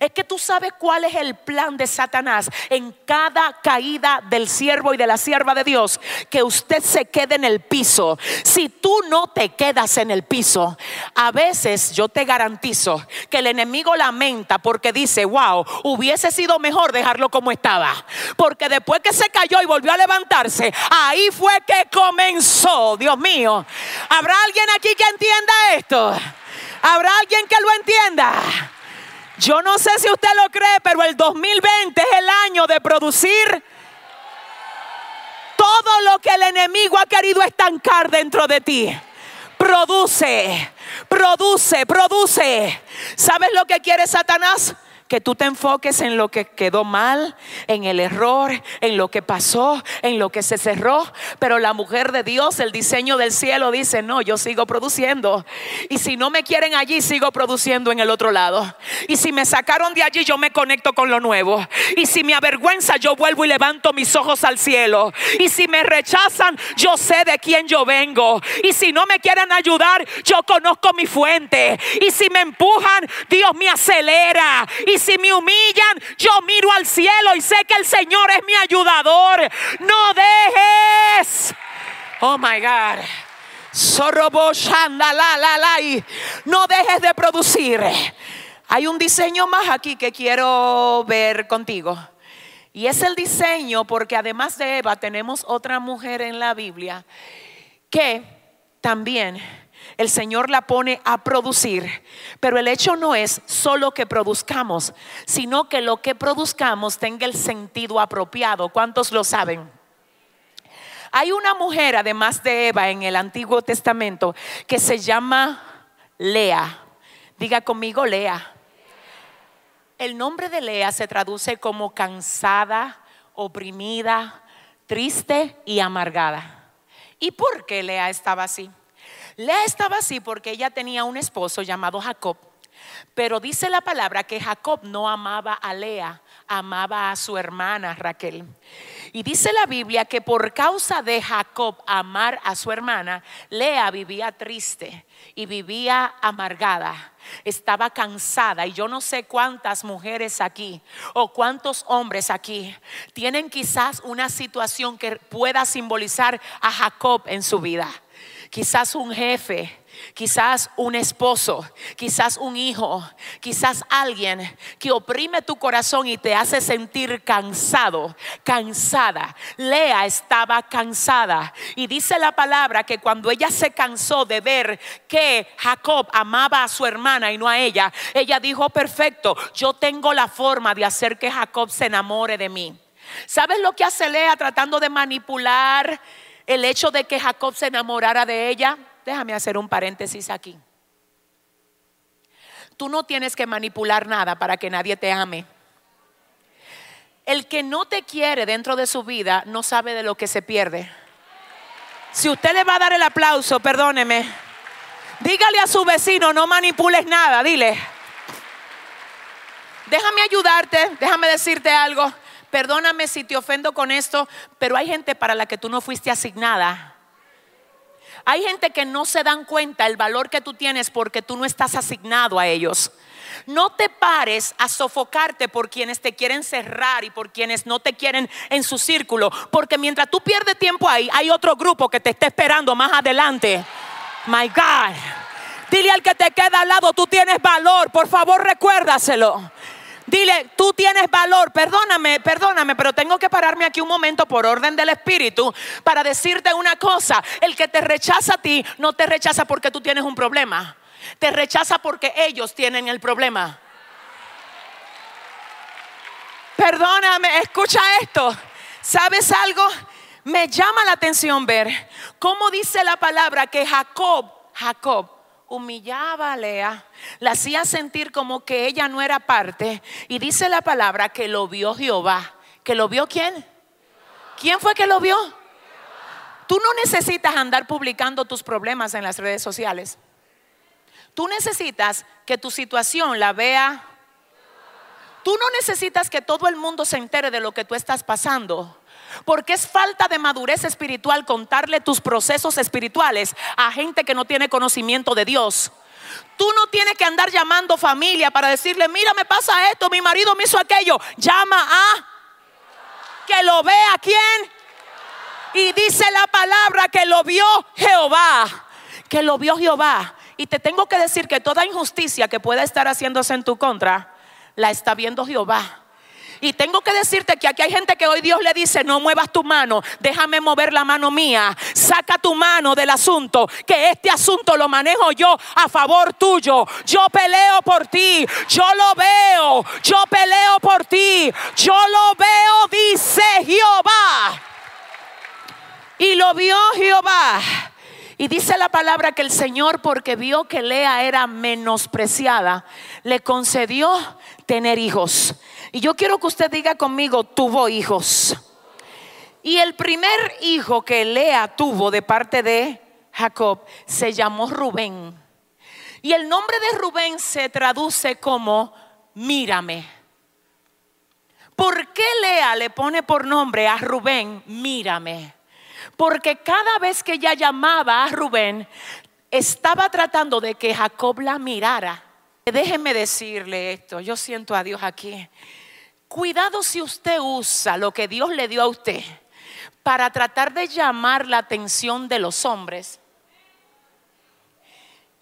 Es que tú sabes cuál es el plan de Satanás en cada caída del siervo y de la sierva de Dios. Que usted se quede en el piso. Si tú no te quedas en el piso, a veces yo te garantizo que el enemigo lamenta porque dice, wow, hubiese sido mejor dejarlo como estaba. Porque después que se cayó y volvió a levantarse, ahí fue que comenzó. Dios mío, ¿habrá alguien aquí que entienda esto? ¿Habrá alguien que lo entienda? Yo no sé si usted lo cree, pero el 2020 es el año de producir todo lo que el enemigo ha querido estancar dentro de ti. Produce, produce, produce. ¿Sabes lo que quiere Satanás? Que tú te enfoques en lo que quedó mal, en el error, en lo que pasó, en lo que se cerró. Pero la mujer de Dios, el diseño del cielo dice, no, yo sigo produciendo. Y si no me quieren allí, sigo produciendo en el otro lado. Y si me sacaron de allí, yo me conecto con lo nuevo. Y si me avergüenza, yo vuelvo y levanto mis ojos al cielo. Y si me rechazan, yo sé de quién yo vengo. Y si no me quieren ayudar, yo conozco mi fuente. Y si me empujan, Dios me acelera. Y Si me humillan, yo miro al cielo y sé que el Señor es mi ayudador. No dejes. Oh my God. No dejes de producir. Hay un diseño más aquí que quiero ver contigo. Y es el diseño porque además de Eva tenemos otra mujer en la Biblia que también el Señor la pone a producir. Pero el hecho no es solo que produzcamos, sino que lo que produzcamos tenga el sentido apropiado. ¿Cuántos lo saben? Hay una mujer, además de Eva, en el Antiguo Testamento, que se llama Lea. Diga conmigo, Lea. El nombre de Lea se traduce como cansada, oprimida, triste y amargada. ¿Y por qué Lea estaba así? Lea estaba así porque ella tenía un esposo llamado Jacob, pero dice la palabra que Jacob no amaba a Lea, amaba a su hermana Raquel. Y dice la Biblia que por causa de Jacob amar a su hermana, Lea vivía triste y vivía amargada. Estaba cansada y yo no sé cuántas mujeres aquí o cuántos hombres aquí tienen quizás una situación que pueda simbolizar a Jacob en su vida. Quizás un jefe quizás un esposo, quizás un hijo, quizás alguien que oprime tu corazón y te hace sentir cansado, cansada. Lea estaba cansada y dice la palabra que cuando ella se cansó de ver que Jacob amaba a su hermana y no a ella, ella dijo, perfecto, yo tengo la forma de hacer que Jacob se enamore de mí. ¿Sabes lo que hace Lea tratando de manipular el hecho de que Jacob se enamorara de ella? Déjame hacer un paréntesis aquí. Tú no tienes que manipular nada para que nadie te ame. El que no te quiere dentro de su vida no sabe de lo que se pierde. Si usted le va a dar el aplauso, perdóneme. Dígale a su vecino, no manipules nada, dile. Déjame ayudarte, déjame decirte algo. Perdóname si te ofendo con esto, pero hay gente para la que tú no fuiste asignada. Hay gente que no se dan cuenta el valor que tú tienes porque tú no estás asignado a ellos. No te pares a sofocarte por quienes te quieren cerrar y por quienes no te quieren en su círculo. Porque mientras tú pierdes tiempo ahí, hay otro grupo que te está esperando más adelante. My God. Dile al que te queda al lado, tú tienes valor. Por favor, recuérdaselo. Dile, tú tienes valor, perdóname, perdóname, pero tengo que pararme aquí un momento por orden del Espíritu para decirte una cosa. El que te rechaza a ti no te rechaza porque tú tienes un problema. Te rechaza porque ellos tienen el problema. Perdóname, escucha esto. ¿Sabes algo? Me llama la atención ver cómo dice la palabra que Jacob, Jacob, humillaba a Lea, la hacía sentir como que ella no era parte. Y dice la palabra que lo vio Jehová. ¿Que lo vio quién? ¿Quién fue que lo vio? Tú no necesitas andar publicando tus problemas en las redes sociales. Tú necesitas que tu situación la vea. Tú no necesitas que todo el mundo se entere de lo que tú estás pasando. Porque es falta de madurez espiritual contarle tus procesos espirituales a gente que no tiene conocimiento de Dios. Tú no tienes que andar llamando familia para decirle, mira, me pasa esto, mi marido me hizo aquello. Llama a que lo vea quién. Y dice la palabra que lo vio Jehová. Que lo vio Jehová. Y te tengo que decir que toda injusticia que pueda estar haciéndose en tu contra, la está viendo Jehová. Y tengo que decirte que aquí hay gente que hoy Dios le dice, no muevas tu mano, déjame mover la mano mía, saca tu mano del asunto, que este asunto lo manejo yo a favor tuyo. Yo peleo por ti, yo lo veo, yo peleo por ti, yo lo veo, dice Jehová. Y lo vio Jehová. Y dice la palabra que el Señor, porque vio que Lea era menospreciada, le concedió tener hijos. Y yo quiero que usted diga conmigo, tuvo hijos. Y el primer hijo que Lea tuvo de parte de Jacob se llamó Rubén. Y el nombre de Rubén se traduce como mírame. ¿Por qué Lea le pone por nombre a Rubén mírame? Porque cada vez que ella llamaba a Rubén, estaba tratando de que Jacob la mirara. Déjeme decirle esto, yo siento a Dios aquí. Cuidado si usted usa lo que Dios le dio a usted para tratar de llamar la atención de los hombres.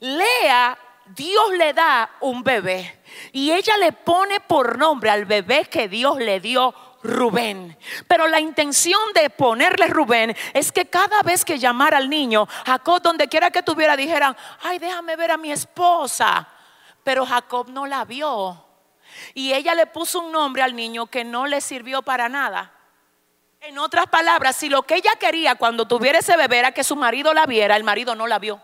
Lea, Dios le da un bebé y ella le pone por nombre al bebé que Dios le dio Rubén. Pero la intención de ponerle Rubén es que cada vez que llamara al niño, Jacob, donde quiera que tuviera, dijeran, ay, déjame ver a mi esposa. Pero Jacob no la vio. Y ella le puso un nombre al niño que no le sirvió para nada. En otras palabras, si lo que ella quería cuando tuviera ese bebé era que su marido la viera, el marido no la vio.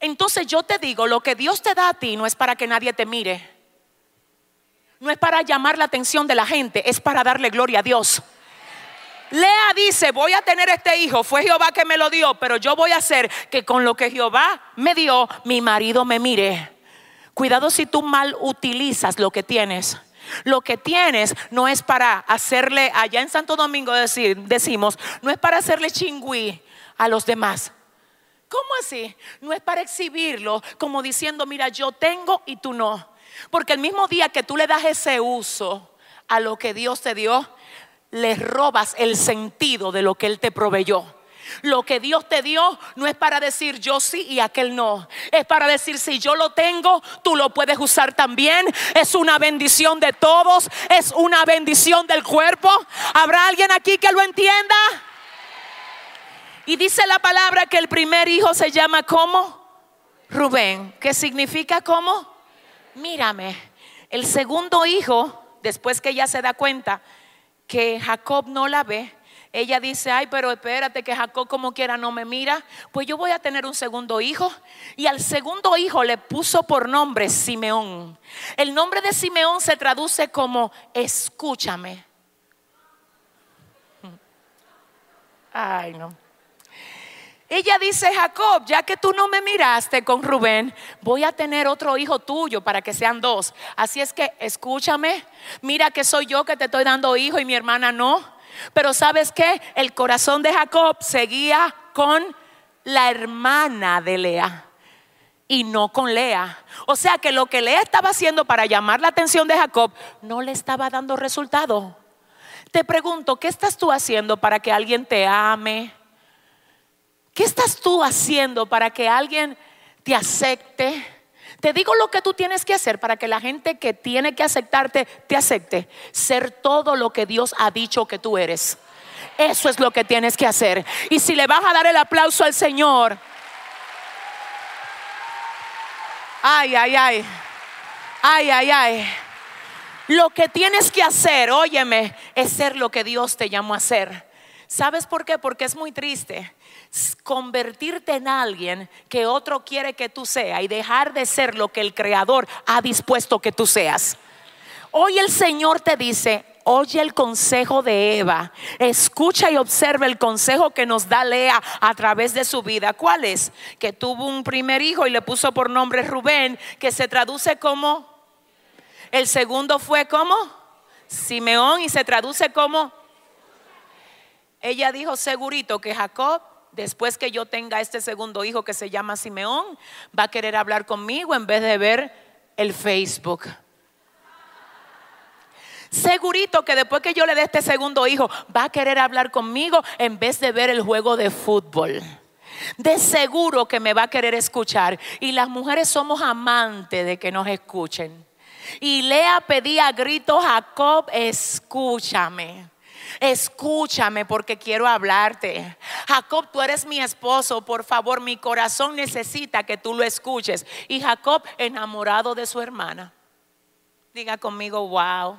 Entonces yo te digo, lo que Dios te da a ti no es para que nadie te mire. No es para llamar la atención de la gente, es para darle gloria a Dios. Lea dice, voy a tener este hijo, fue Jehová que me lo dio, pero yo voy a hacer que con lo que Jehová me dio, mi marido me mire. Cuidado si tú mal utilizas lo que tienes. Lo que tienes no es para hacerle, allá en Santo Domingo decir, decimos, no es para hacerle chingüí a los demás. ¿Cómo así? No es para exhibirlo como diciendo, mira, yo tengo y tú no. Porque el mismo día que tú le das ese uso a lo que Dios te dio, le robas el sentido de lo que Él te proveyó. Lo que Dios te dio no es para decir yo sí y aquel no. Es para decir si yo lo tengo, tú lo puedes usar también. Es una bendición de todos. Es una bendición del cuerpo. ¿Habrá alguien aquí que lo entienda? Y dice la palabra que el primer hijo se llama como Rubén, que significa como mírame. El segundo hijo, después que ella se da cuenta que Jacob no la ve, ella dice, ay, pero espérate que Jacob como quiera no me mira, pues yo voy a tener un segundo hijo. Y al segundo hijo le puso por nombre Simeón. El nombre de Simeón se traduce como escúchame. Ay, no. Ella dice, Jacob, ya que tú no me miraste con Rubén, voy a tener otro hijo tuyo para que sean dos. Así es que escúchame, mira que soy yo que te estoy dando hijo y mi hermana no. Pero sabes qué, el corazón de Jacob seguía con la hermana de Lea y no con Lea. O sea que lo que Lea estaba haciendo para llamar la atención de Jacob no le estaba dando resultado. Te pregunto, ¿qué estás tú haciendo para que alguien te ame? ¿Qué estás tú haciendo para que alguien te acepte? Te digo lo que tú tienes que hacer para que la gente que tiene que aceptarte te acepte. Ser todo lo que Dios ha dicho que tú eres. Eso es lo que tienes que hacer. Y si le vas a dar el aplauso al Señor. Ay, ay, ay. Ay, ay, ay. Lo que tienes que hacer, óyeme, es ser lo que Dios te llamó a ser. ¿Sabes por qué? Porque es muy triste convertirte en alguien que otro quiere que tú seas y dejar de ser lo que el Creador ha dispuesto que tú seas. Hoy el Señor te dice, oye el consejo de Eva, escucha y observa el consejo que nos da Lea a través de su vida. ¿Cuál es? Que tuvo un primer hijo y le puso por nombre Rubén, que se traduce como, el segundo fue como Simeón y se traduce como, ella dijo segurito que Jacob después que yo tenga este segundo hijo que se llama Simeón, va a querer hablar conmigo en vez de ver el Facebook. Segurito que después que yo le dé este segundo hijo, va a querer hablar conmigo en vez de ver el juego de fútbol. De seguro que me va a querer escuchar. Y las mujeres somos amantes de que nos escuchen. Y Lea pedía a Jacob, escúchame. Escúchame porque quiero hablarte. Jacob, tú eres mi esposo, por favor, mi corazón necesita que tú lo escuches. Y Jacob, enamorado de su hermana. Diga conmigo, wow.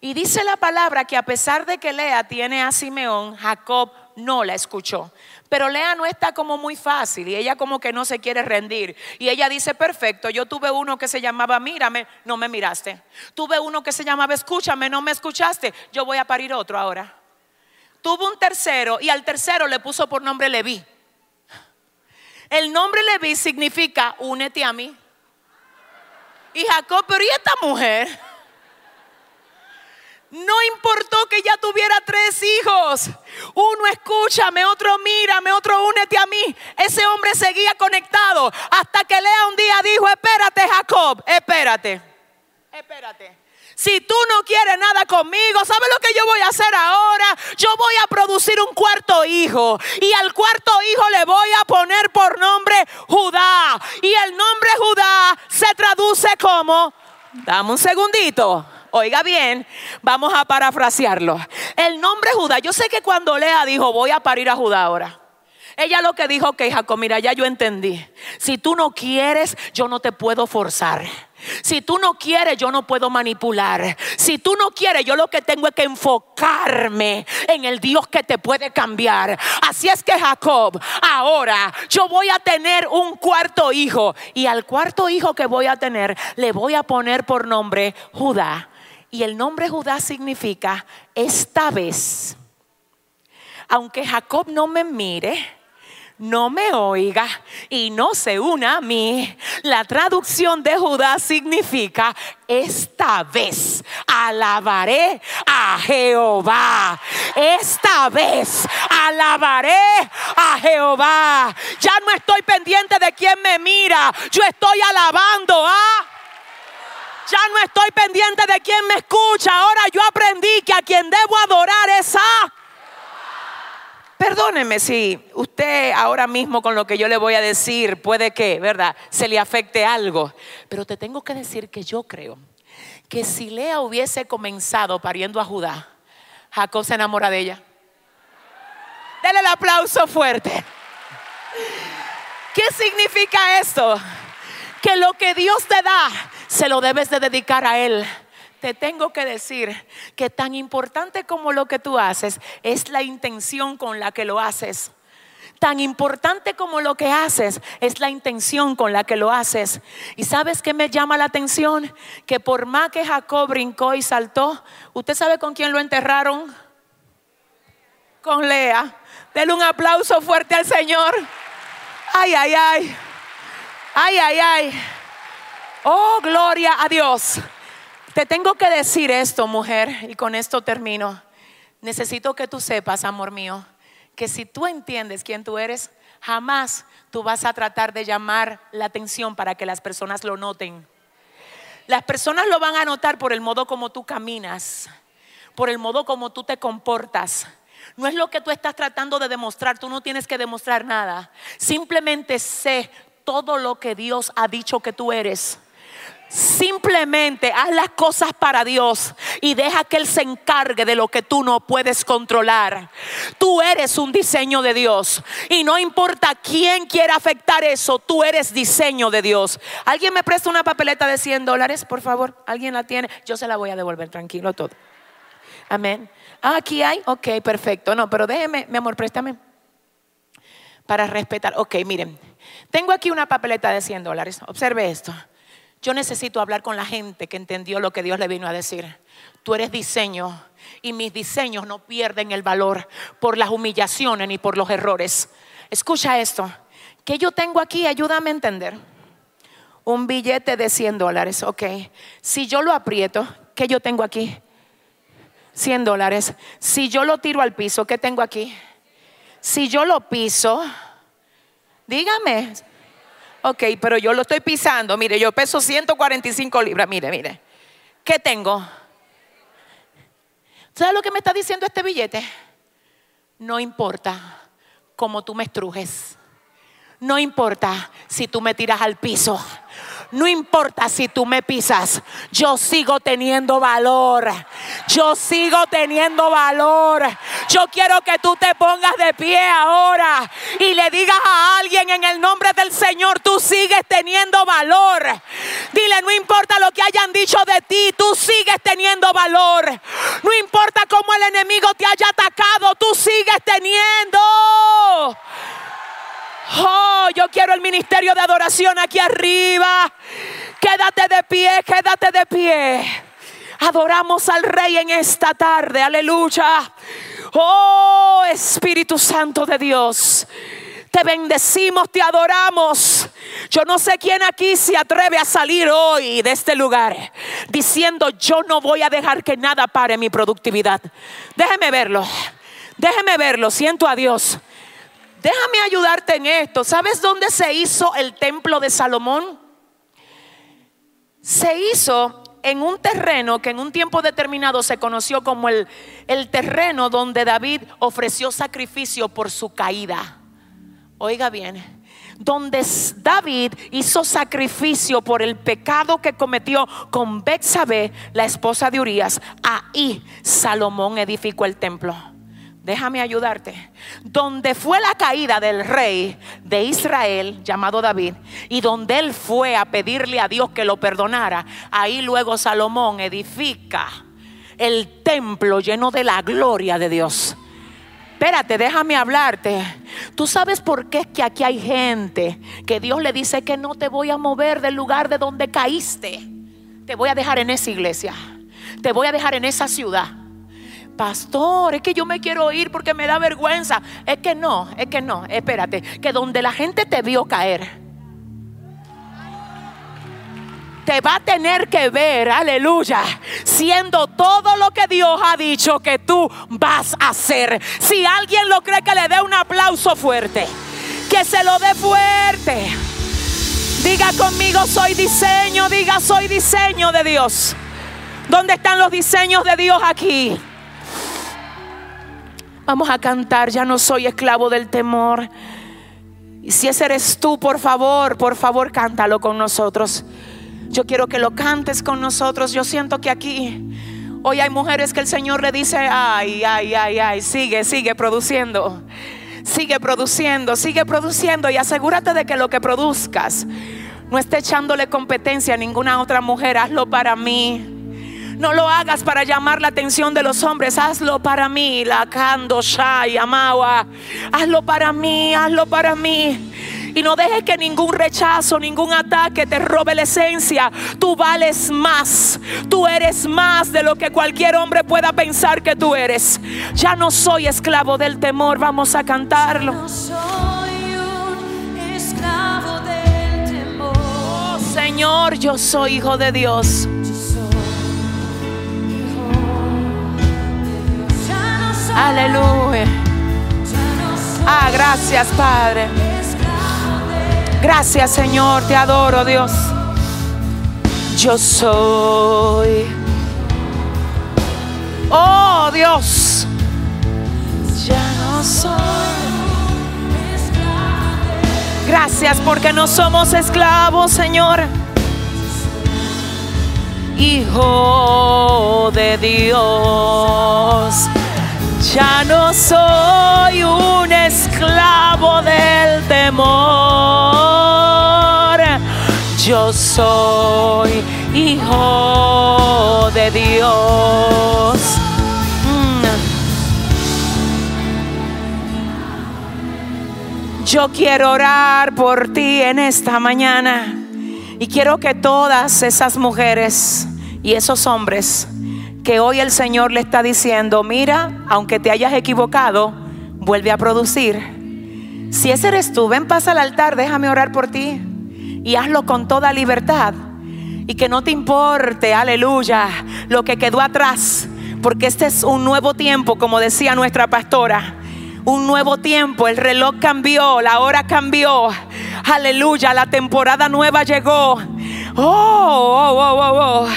Y dice la palabra que a pesar de que Lea tiene a Simeón, Jacob no la escuchó. Pero Lea no está como muy fácil y ella como que no se quiere rendir. Y ella dice, perfecto, yo tuve uno que se llamaba mírame, no me miraste. Tuve uno que se llamaba escúchame, no me escuchaste. Yo voy a parir otro ahora. Tuvo un tercero y al tercero le puso por nombre Leví. El nombre Leví significa únete a mí. Y Jacob, pero ¿y esta mujer? No importó que ya tuviera tres hijos. Uno escúchame, otro mírame, otro únete a mí. Ese hombre seguía conectado hasta que Lea un día dijo, espérate Jacob, espérate, espérate. Si tú no quieres nada conmigo, ¿sabes lo que yo voy a hacer ahora? Yo voy a producir un cuarto hijo. Y al cuarto hijo le voy a poner por nombre Judá. Y el nombre Judá se traduce como, dame un segundito. Oiga bien, vamos a parafrasearlo. El nombre Judá, yo sé que cuando Lea dijo, voy a parir a Judá ahora. Ella lo que dijo, que Jacob, mira, ya yo entendí. Si tú no quieres, yo no te puedo forzar. Si tú no quieres, yo no puedo manipular. Si tú no quieres, yo lo que tengo es que enfocarme en el Dios que te puede cambiar. Así es que Jacob, ahora yo voy a tener un cuarto hijo. Y al cuarto hijo que voy a tener, le voy a poner por nombre Judá. Y el nombre Judá significa esta vez. Aunque Jacob no me mire, no me oiga y no se una a mí. La traducción de Judá significa, esta vez alabaré a Jehová. Esta vez alabaré a Jehová. Ya no estoy pendiente de quién me mira. Yo estoy alabando a... Ya no estoy pendiente de quién me escucha. Ahora yo aprendí que a quien debo adorar es a Perdóneme si usted ahora mismo con lo que yo le voy a decir puede que, ¿verdad?, se le afecte algo. Pero te tengo que decir que yo creo que si Lea hubiese comenzado pariendo a Judá, Jacob se enamora de ella. Dele el aplauso fuerte. ¿Qué significa esto? Que lo que Dios te da, se lo debes de dedicar a Él te tengo que decir que tan importante como lo que tú haces es la intención con la que lo haces. Tan importante como lo que haces es la intención con la que lo haces. ¿Y sabes qué me llama la atención? Que por más que Jacob brincó y saltó, ¿usted sabe con quién lo enterraron? Con Lea. Denle un aplauso fuerte al Señor. Ay, ay, ay. Ay, ay, ay. Oh, gloria a Dios. Te tengo que decir esto, mujer, y con esto termino. Necesito que tú sepas, amor mío, que si tú entiendes quién tú eres, jamás tú vas a tratar de llamar la atención para que las personas lo noten. Las personas lo van a notar por el modo como tú caminas, por el modo como tú te comportas. No es lo que tú estás tratando de demostrar, tú no tienes que demostrar nada. Simplemente sé todo lo que Dios ha dicho que tú eres. Simplemente haz las cosas para Dios y deja que Él se encargue de lo que tú no puedes controlar. Tú eres un diseño de Dios y no importa quién quiera afectar eso, tú eres diseño de Dios. ¿Alguien me presta una papeleta de 100 dólares, por favor? ¿Alguien la tiene? Yo se la voy a devolver, tranquilo todo. Amén. Ah, aquí hay. Ok, perfecto. No, pero déjeme, mi amor, préstame. Para respetar. Ok, miren. Tengo aquí una papeleta de 100 dólares. Observe esto. Yo necesito hablar con la gente que entendió lo que Dios le vino a decir. Tú eres diseño y mis diseños no pierden el valor por las humillaciones ni por los errores. Escucha esto. ¿Qué yo tengo aquí? Ayúdame a entender. Un billete de 100 dólares, ok. Si yo lo aprieto, ¿qué yo tengo aquí? 100 dólares. Si yo lo tiro al piso, ¿qué tengo aquí? Si yo lo piso, dígame, Ok, pero yo lo estoy pisando. Mire, yo peso 145 libras. Mire, mire. ¿Qué tengo? ¿Sabes lo que me está diciendo este billete? No importa cómo tú me estrujes. No importa si tú me tiras al piso. No importa si tú me pisas, yo sigo teniendo valor. Yo sigo teniendo valor. Yo quiero que tú te pongas de pie ahora y le digas a alguien en el nombre del Señor, tú sigues teniendo valor. Dile, no importa lo que hayan dicho de ti, tú sigues teniendo valor. No importa cómo el enemigo quiero el ministerio de adoración aquí arriba. Quédate de pie, quédate de pie. Adoramos al Rey en esta tarde, aleluya. Oh Espíritu Santo de Dios, te bendecimos, te adoramos. Yo no sé quién aquí se atreve a salir hoy de este lugar diciendo yo no voy a dejar que nada pare mi productividad. Déjeme verlo. Déjeme verlo. Siento a Dios. Déjame ayudarte en esto. ¿Sabes dónde se hizo el templo de Salomón? Se hizo en un terreno que en un tiempo determinado se conoció como el, el terreno donde David ofreció sacrificio por su caída. Oiga bien, donde David hizo sacrificio por el pecado que cometió con Betsabé, la esposa de Urias, ahí Salomón edificó el templo. Déjame ayudarte. Donde fue la caída del rey de Israel llamado David y donde él fue a pedirle a Dios que lo perdonara, ahí luego Salomón edifica el templo lleno de la gloria de Dios. Espérate, déjame hablarte. Tú sabes por qué es que aquí hay gente que Dios le dice que no te voy a mover del lugar de donde caíste. Te voy a dejar en esa iglesia. Te voy a dejar en esa ciudad. Pastor, es que yo me quiero ir porque me da vergüenza. Es que no, es que no. Espérate, que donde la gente te vio caer te va a tener que ver, aleluya, siendo todo lo que Dios ha dicho que tú vas a hacer. Si alguien lo cree, que le dé un aplauso fuerte, que se lo dé fuerte. Diga conmigo, soy diseño, diga, soy diseño de Dios. ¿Dónde están los diseños de Dios aquí? Vamos a cantar, ya no soy esclavo del temor. Y si ese eres tú, por favor, por favor, cántalo con nosotros. Yo quiero que lo cantes con nosotros. Yo siento que aquí hoy hay mujeres que el Señor le dice, ay, ay, ay, ay, sigue, sigue produciendo. Sigue produciendo, sigue produciendo y asegúrate de que lo que produzcas no esté echándole competencia a ninguna otra mujer. Hazlo para mí. No lo hagas para llamar la atención de los hombres, hazlo para mí. La cando shai amawa. Hazlo para mí, hazlo para mí. Y no dejes que ningún rechazo, ningún ataque te robe la esencia. Tú vales más. Tú eres más de lo que cualquier hombre pueda pensar que tú eres. Ya no soy esclavo del temor. Vamos a cantarlo. No soy un esclavo del temor. Oh, Señor, yo soy hijo de Dios. Aleluya. Ah, gracias, Padre. Gracias, Señor. Te adoro, Dios. Yo soy. Oh, Dios. Ya no soy. Gracias porque no somos esclavos, Señor. Hijo de Dios. Ya no soy un esclavo del temor. Yo soy hijo de Dios. Mm. Yo quiero orar por ti en esta mañana. Y quiero que todas esas mujeres y esos hombres que hoy el Señor le está diciendo, mira, aunque te hayas equivocado, vuelve a producir. Si ese eres tú, ven, pasa al altar, déjame orar por ti y hazlo con toda libertad. Y que no te importe, aleluya, lo que quedó atrás, porque este es un nuevo tiempo, como decía nuestra pastora. Un nuevo tiempo, el reloj cambió, la hora cambió. Aleluya, la temporada nueva llegó. Oh, oh, oh, oh, oh.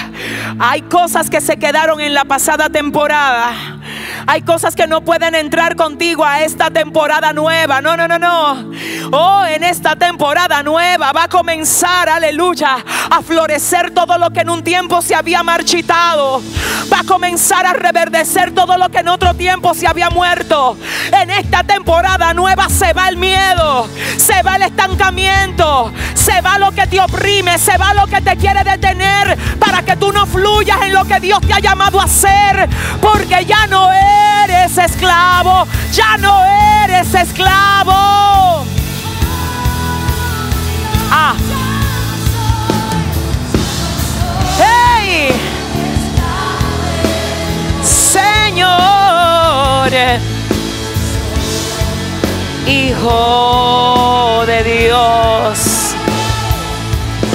Hay cosas que se quedaron en la pasada temporada. Hay cosas que no pueden entrar contigo a esta temporada nueva. No, no, no, no. Oh, en esta temporada nueva va a comenzar, aleluya, a florecer todo lo que en un tiempo se había marchitado. Va a comenzar a reverdecer todo lo que en otro tiempo se había muerto. En esta temporada nueva se va el miedo, se va el estancamiento, se va lo que te oprime, se va lo que te quiere detener para que tú no fluyas en lo que Dios te ha llamado a hacer. Porque ya no eres esclavo, ya no eres esclavo. Ah. Hey. Señor, Hijo de Dios.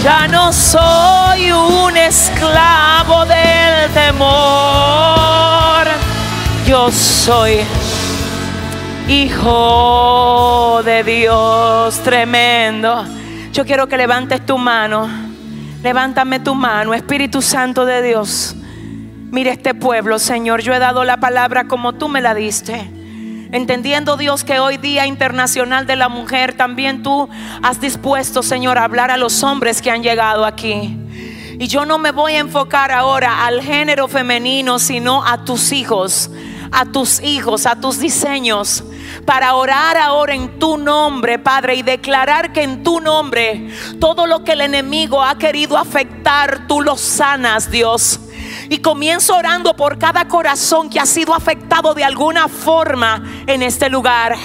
Ya no soy un esclavo del temor. Soy hijo de Dios tremendo. Yo quiero que levantes tu mano. Levántame tu mano, Espíritu Santo de Dios. Mire este pueblo, Señor. Yo he dado la palabra como tú me la diste. Entendiendo Dios que hoy Día Internacional de la Mujer, también tú has dispuesto, Señor, a hablar a los hombres que han llegado aquí. Y yo no me voy a enfocar ahora al género femenino, sino a tus hijos, a tus hijos, a tus diseños, para orar ahora en tu nombre, Padre, y declarar que en tu nombre todo lo que el enemigo ha querido afectar, tú lo sanas, Dios. Y comienzo orando por cada corazón que ha sido afectado de alguna forma en este lugar.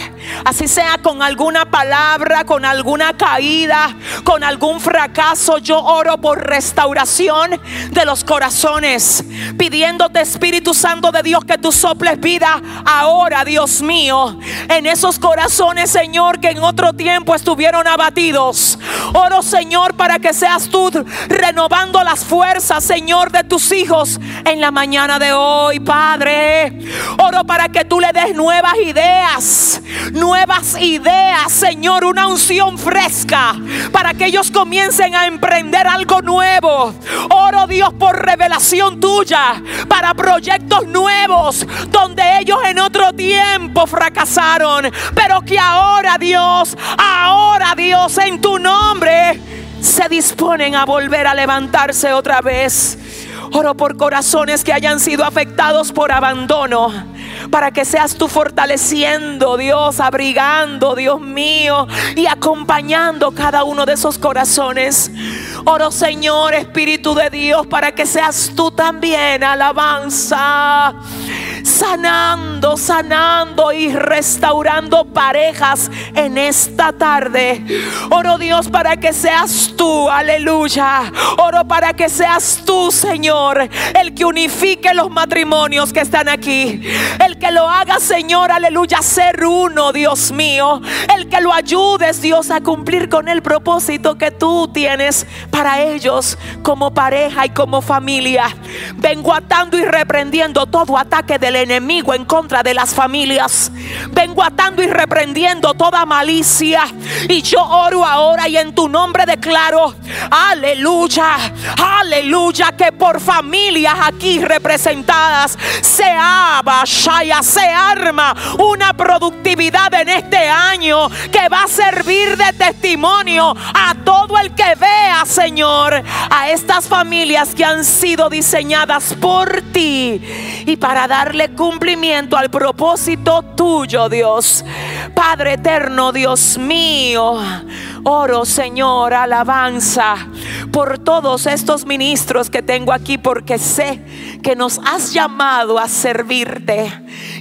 Así sea con alguna palabra, con alguna caída, con algún fracaso. Yo oro por restauración de los corazones. Pidiéndote Espíritu Santo de Dios que tú soples vida ahora, Dios mío. En esos corazones, Señor, que en otro tiempo estuvieron abatidos. Oro, Señor, para que seas tú renovando las fuerzas, Señor, de tus hijos en la mañana de hoy, Padre. Oro para que tú le des nuevas ideas, nuevas ideas, Señor, una unción fresca para que ellos comiencen a emprender algo nuevo. Oro, Dios, por revelación tuya para proyectos nuevos donde ellos en otro tiempo fracasaron, pero que ahora, Dios, ahora, Dios, en tu nombre se disponen a volver a levantarse otra vez. Oro por corazones que hayan sido afectados por abandono. Para que seas tú fortaleciendo, Dios, abrigando, Dios mío, y acompañando cada uno de esos corazones. Oro, Señor, Espíritu de Dios, para que seas tú también, alabanza, sanando, sanando y restaurando parejas en esta tarde. Oro, Dios, para que seas tú, aleluya. Oro para que seas tú, Señor, el que unifique los matrimonios que están aquí. Que lo haga, Señor, aleluya, ser uno, Dios mío. El que lo ayudes, Dios, a cumplir con el propósito que tú tienes para ellos como pareja y como familia. Vengo atando y reprendiendo todo ataque del enemigo en contra de las familias. Vengo atando y reprendiendo toda malicia. Y yo oro ahora y en tu nombre declaro, aleluya, aleluya, que por familias aquí representadas se aba, shaya, se arma una productividad en este año que va a servir de testimonio a todo el que vea, Señor, a estas familias que han sido diseñadas por ti y para darle cumplimiento al propósito tuyo, Dios. Padre eterno, Dios mío, oro, Señor, alabanza por todos estos ministros que tengo aquí porque sé que nos has llamado a servirte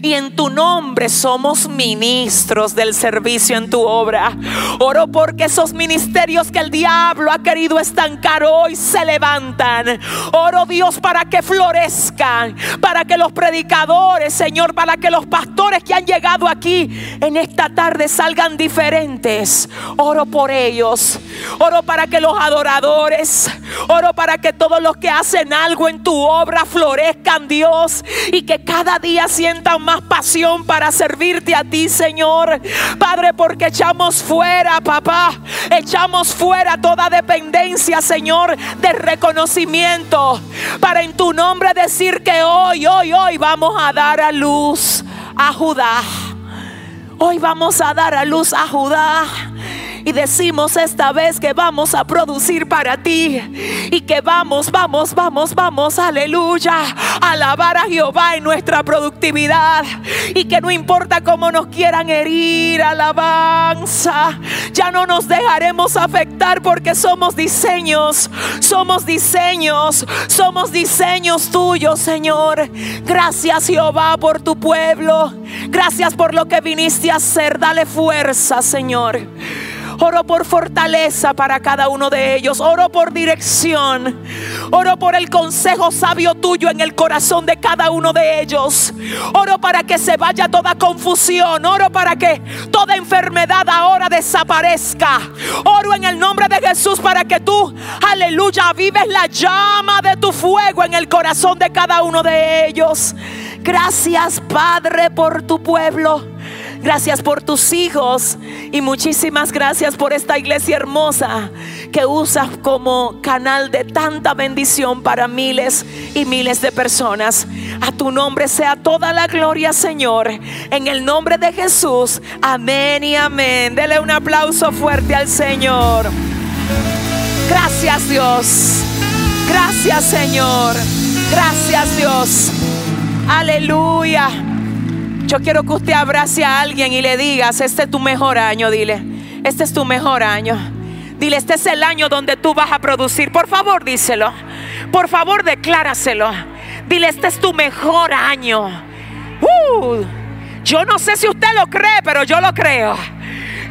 y en tu nombre somos ministros del servicio en tu obra. Oro porque esos ministerios que el diablo ha querido estancar hoy se levantan. Oro Dios para que florezcan, para que los predicadores, Señor, para que los pastores que han llegado aquí en esta tarde salgan diferentes. Oro por ellos. Oro para que los adoradores, oro para que todos los que hacen algo en tu obra florezcan, Dios, y que cada día sientan más pasión para servirte a ti, Señor. Padre, porque echamos fuera, papá, echamos fuera toda dependencia, Señor, de reconocimiento, para en tu nombre decir que hoy, hoy, hoy vamos a dar a luz a Judá. Hoy vamos a dar a luz a Judá. Y decimos esta vez que vamos a producir para ti. Y que vamos, vamos, vamos, vamos, aleluya. Alabar a Jehová en nuestra productividad. Y que no importa cómo nos quieran herir, alabanza. Ya no nos dejaremos afectar porque somos diseños. Somos diseños. Somos diseños tuyos, Señor. Gracias Jehová por tu pueblo. Gracias por lo que viniste hacer. Dale fuerza, Señor. Oro por fortaleza para cada uno de ellos. Oro por dirección. Oro por el consejo sabio tuyo en el corazón de cada uno de ellos. Oro para que se vaya toda confusión. Oro para que toda enfermedad ahora desaparezca. Oro en el nombre de Jesús para que tú, aleluya, vives la llama de tu fuego en el corazón de cada uno de ellos. Gracias, Padre, por tu pueblo. Gracias por tus hijos y muchísimas gracias por esta iglesia hermosa que usas como canal de tanta bendición para miles y miles de personas. A tu nombre sea toda la gloria, Señor. En el nombre de Jesús. Amén y amén. Dele un aplauso fuerte al Señor. Gracias Dios. Gracias Señor. Gracias Dios. Aleluya. Yo quiero que usted abrace a alguien y le digas, este es tu mejor año, dile. Este es tu mejor año. Dile, este es el año donde tú vas a producir. Por favor, díselo. Por favor, decláraselo. Dile, este es tu mejor año. Uh, yo no sé si usted lo cree, pero yo lo creo.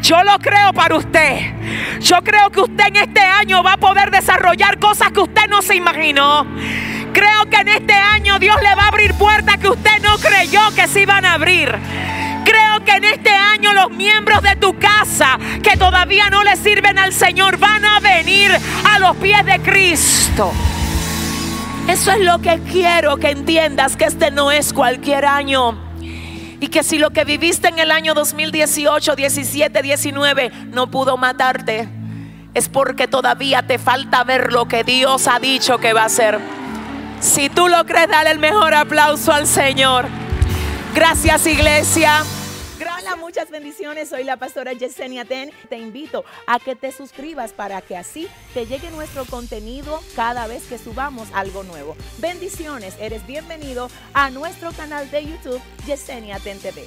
Yo lo creo para usted. Yo creo que usted en este año va a poder desarrollar cosas que usted no se imaginó. Creo que en este año Dios le va a abrir puertas que usted no creyó que se iban a abrir. Creo que en este año los miembros de tu casa que todavía no le sirven al Señor van a venir a los pies de Cristo. Eso es lo que quiero que entiendas, que este no es cualquier año. Y que si lo que viviste en el año 2018, 17, 19 no pudo matarte, es porque todavía te falta ver lo que Dios ha dicho que va a hacer. Si tú lo crees, dale el mejor aplauso al Señor. Gracias iglesia. Hola, muchas bendiciones. Soy la pastora Yesenia Ten. Te invito a que te suscribas para que así te llegue nuestro contenido cada vez que subamos algo nuevo. Bendiciones. Eres bienvenido a nuestro canal de YouTube Yesenia Ten TV.